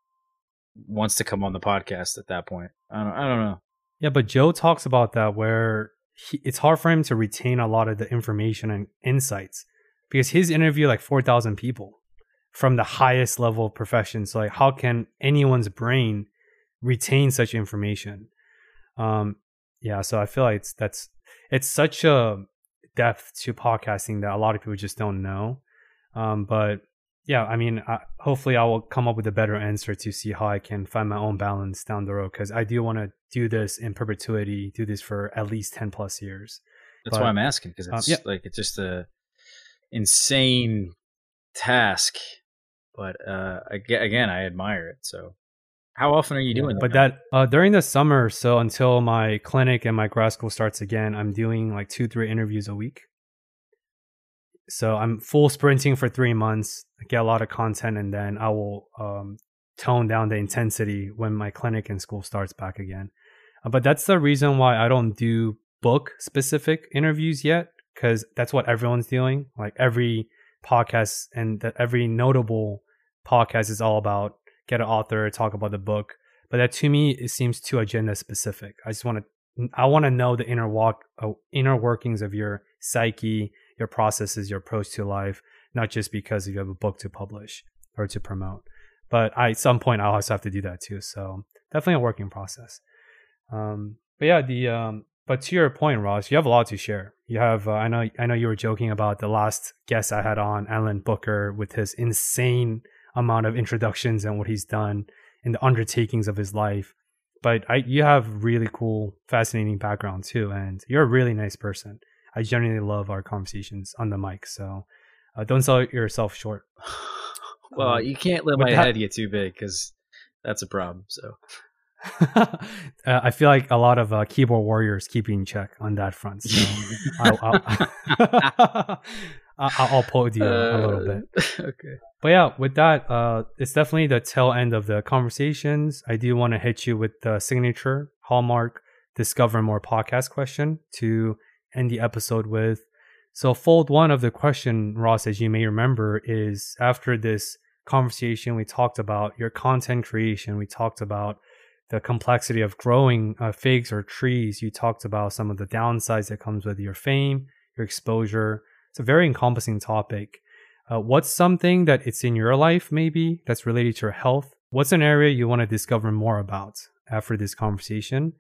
wants to come on the podcast at that point. I don't. I don't know. Yeah, but Joe talks about that where he, it's hard for him to retain a lot of the information and insights because he's interviewed like 4,000 people from the highest level of professions. So like, how can anyone's brain retain such information? Um, yeah, so I feel like it's that's it's such a depth to podcasting that a lot of people just don't know. Um, but yeah, I mean, I, hopefully I will come up with a better answer to see how I can find my own balance down the road because I do want to do this in perpetuity, do this for at least 10 plus years. That's But- why I'm asking because Um, it's yeah. like it's just a insane task. But uh, again, I admire it. So, how often are you doing that? But that uh, during the summer, so until my clinic and my grad school starts again, I'm doing like two, three interviews a week. So I'm full sprinting for three months, get a lot of content, and then I will um, tone down the intensity when my clinic and school starts back again. Uh, but that's the reason why I don't do book specific interviews yet, because that's what everyone's doing. Like every podcast and that every notable podcast is all about get an author, talk about the book. But that to me, it seems too agenda specific. I just want to, I want to know the inner walk, uh, inner workings of your psyche, your processes, your approach to life, not just because you have a book to publish or to promote. But I, at some point, I'll also have to do that too. So definitely a working process. Um, but yeah, the um, but to your point, Ross, you have a lot to share. You have, uh, I know, I know you were joking about the last guest I had on, Alan Booker, with his insane amount of introductions and what he's done in the undertakings of his life. But I, you have really cool, fascinating background too, and you're a really nice person. I genuinely love our conversations on the mic, so uh, don't sell yourself short. well, Um, you can't let my that- head get too big because that's a problem. So, uh, I feel like a lot of uh, keyboard warriors keep you in check on that front. So I'll, I'll, I'll, you a little bit. Uh, okay. But yeah, with that, uh, it's definitely the tail end of the conversations. I do want to hit you with the signature hallmark discover more podcast question to end the episode with. So, fold one of the question, Ross, as you may remember, is after this conversation, we talked about your content creation. We talked about the complexity of growing uh, figs or trees. You talked about some of the downsides that comes with your fame, your exposure. It's a very encompassing topic. Uh, what's something that it's in your life maybe that's related to your health? What's an area you want to discover more about after this conversation?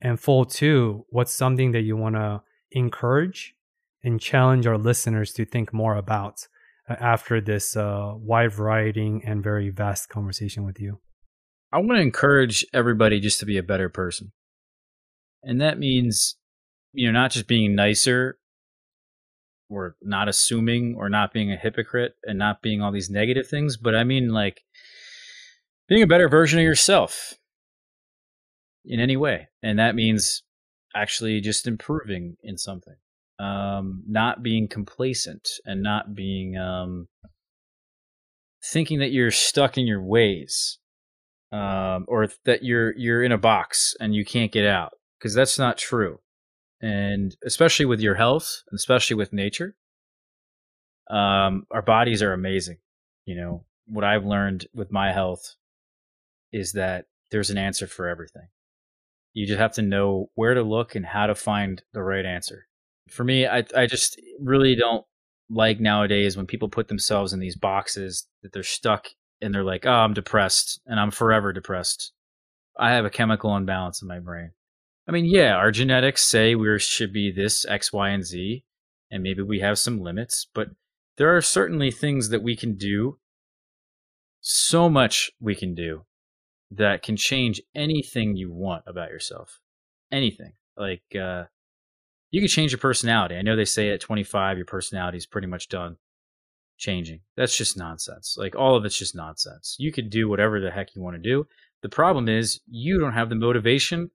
And fold two, what's something that you want to encourage and challenge our listeners to think more about uh, after this uh, wide variety and very vast conversation with you? I want to encourage everybody just to be a better person. And that means, you know, not just being nicer or not assuming or not being a hypocrite and not being all these negative things, but I mean like being a better version of yourself in any way. And that means actually just improving in something. Um, not being complacent and not being um, thinking that you're stuck in your ways um, or that you're you're in a box and you can't get out because that's not true and especially with your health and especially with nature um, our bodies are amazing you know what i've learned with my health is that there's an answer for everything you just have to know where to look and how to find the right answer for me i, I just really don't like nowadays when people put themselves in these boxes that they're stuck and they're like, "Oh, I'm depressed and I'm forever depressed. I have a chemical imbalance in my brain." I mean, yeah, our genetics say we should be this X, Y, and Z, and maybe we have some limits, but there are certainly things that we can do. So much we can do that can change anything you want about yourself. Anything. Like uh you can change your personality. I know they say at 25 your personality is pretty much done changing. That's just nonsense. Like all of it's just nonsense. You could do whatever the heck you want to do, The problem is you don't have the motivation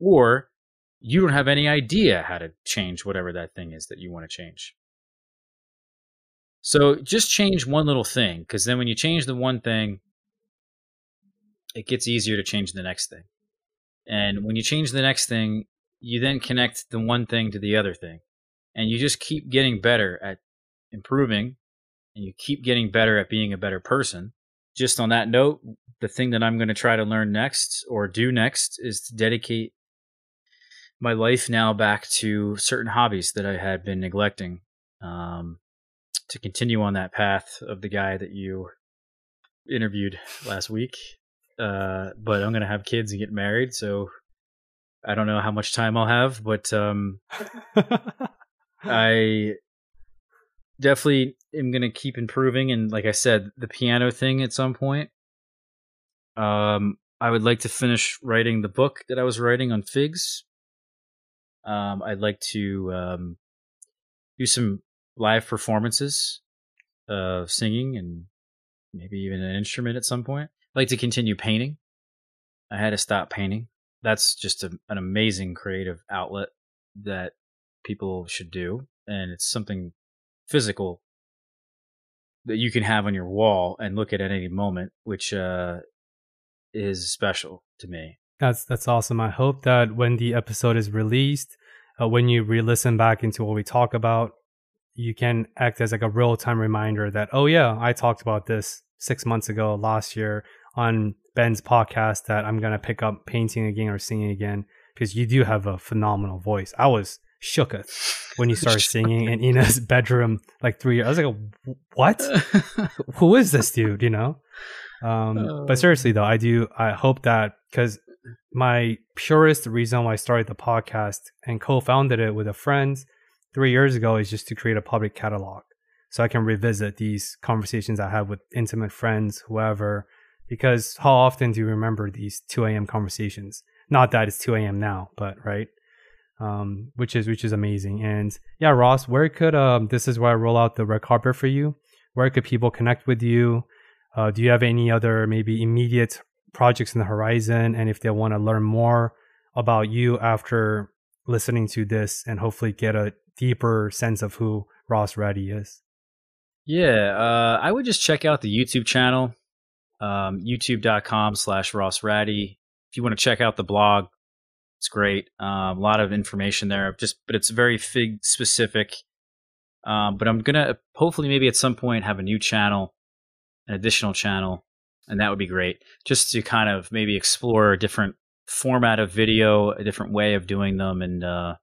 or you don't have any idea how to change whatever that thing is that you want to change. So just change one little thing because then when you change the one thing, it gets easier to change the next thing. And when you change the next thing, you then connect the one thing to the other thing. And you just keep getting better at improving and you keep getting better at being a better person. Just on that note, the thing that I'm going to try to learn next or do next is to dedicate my life now back to certain hobbies that I had been neglecting. Um, to continue on that path of the guy that you interviewed last week. Uh, but I'm gonna have kids and get married, so I don't know how much time I'll have, but um, I definitely am gonna keep improving. And like I said, the piano thing at some point. Um, I would like to finish writing the book that I was writing on figs. Um, I'd like to um, do some live performances of singing and maybe even an instrument at some point. Like to continue painting. I had to stop painting. That's just a, an amazing creative outlet that people should do. And it's something physical that you can have on your wall and look at at any moment, which uh, is special to me. That's that's awesome. I hope that when the episode is released, uh, when you re-listen back into what we talk about, you can act as like a real time reminder that, oh, yeah, I talked about this six months ago last year on Ben's podcast that I'm to pick up painting again or singing again because you do have a phenomenal voice. I was shooketh when you started singing in Ina's bedroom like three years. I was like, what? Who is this dude? You know? Um, but oh. seriously though, I do, I hope that because my purest reason why I started the podcast and co-founded it with a friend three years ago is just to create a public catalog so I can revisit these conversations I have with intimate friends, whoever, because how often do you remember these 2 a.m. conversations? Not that it's 2 a.m. now, but right. Um, which is which is amazing. And yeah, Ross, where could um, this is where I roll out the red carpet for you. Where could people connect with you? Uh, do you have any other maybe immediate projects in the horizon? And if they want to learn more about you after listening to this and hopefully get a deeper sense of who Ross Raddi is? Yeah, uh, I would just check out the YouTube channel, um, youtube.com slash Ross Raddi. If you want to check out the blog, it's great. Um, a lot of information there, just but it's very fig specific. Um, but I'm gonna hopefully maybe at some point have a new channel, an additional channel, and that would be great. Just to kind of maybe explore a different format of video, a different way of doing them, and uh,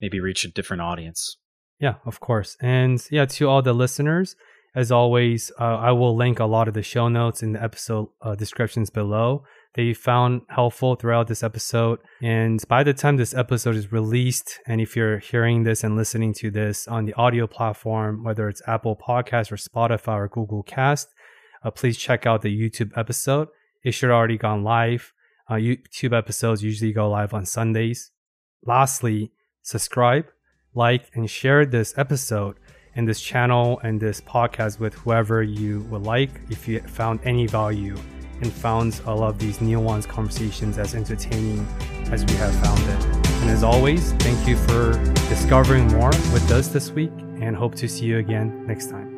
maybe reach a different audience. Yeah, of course. And yeah, to all the listeners, as always, uh, I will link a lot of the show notes in the episode uh, descriptions below that you found helpful throughout this episode. And by the time this episode is released, and if you're hearing this and listening to this on the audio platform, whether it's Apple Podcast or Spotify or Google Cast, uh, please check out the YouTube episode. It should already gone live. Uh, YouTube episodes usually go live on Sundays. Lastly, subscribe, like, and share this episode and this channel and this podcast with whoever you would like if you found any value and found all of these nuanced conversations as entertaining as we have found it. And as always, thank you for discovering more with us this week and hope to see you again next time.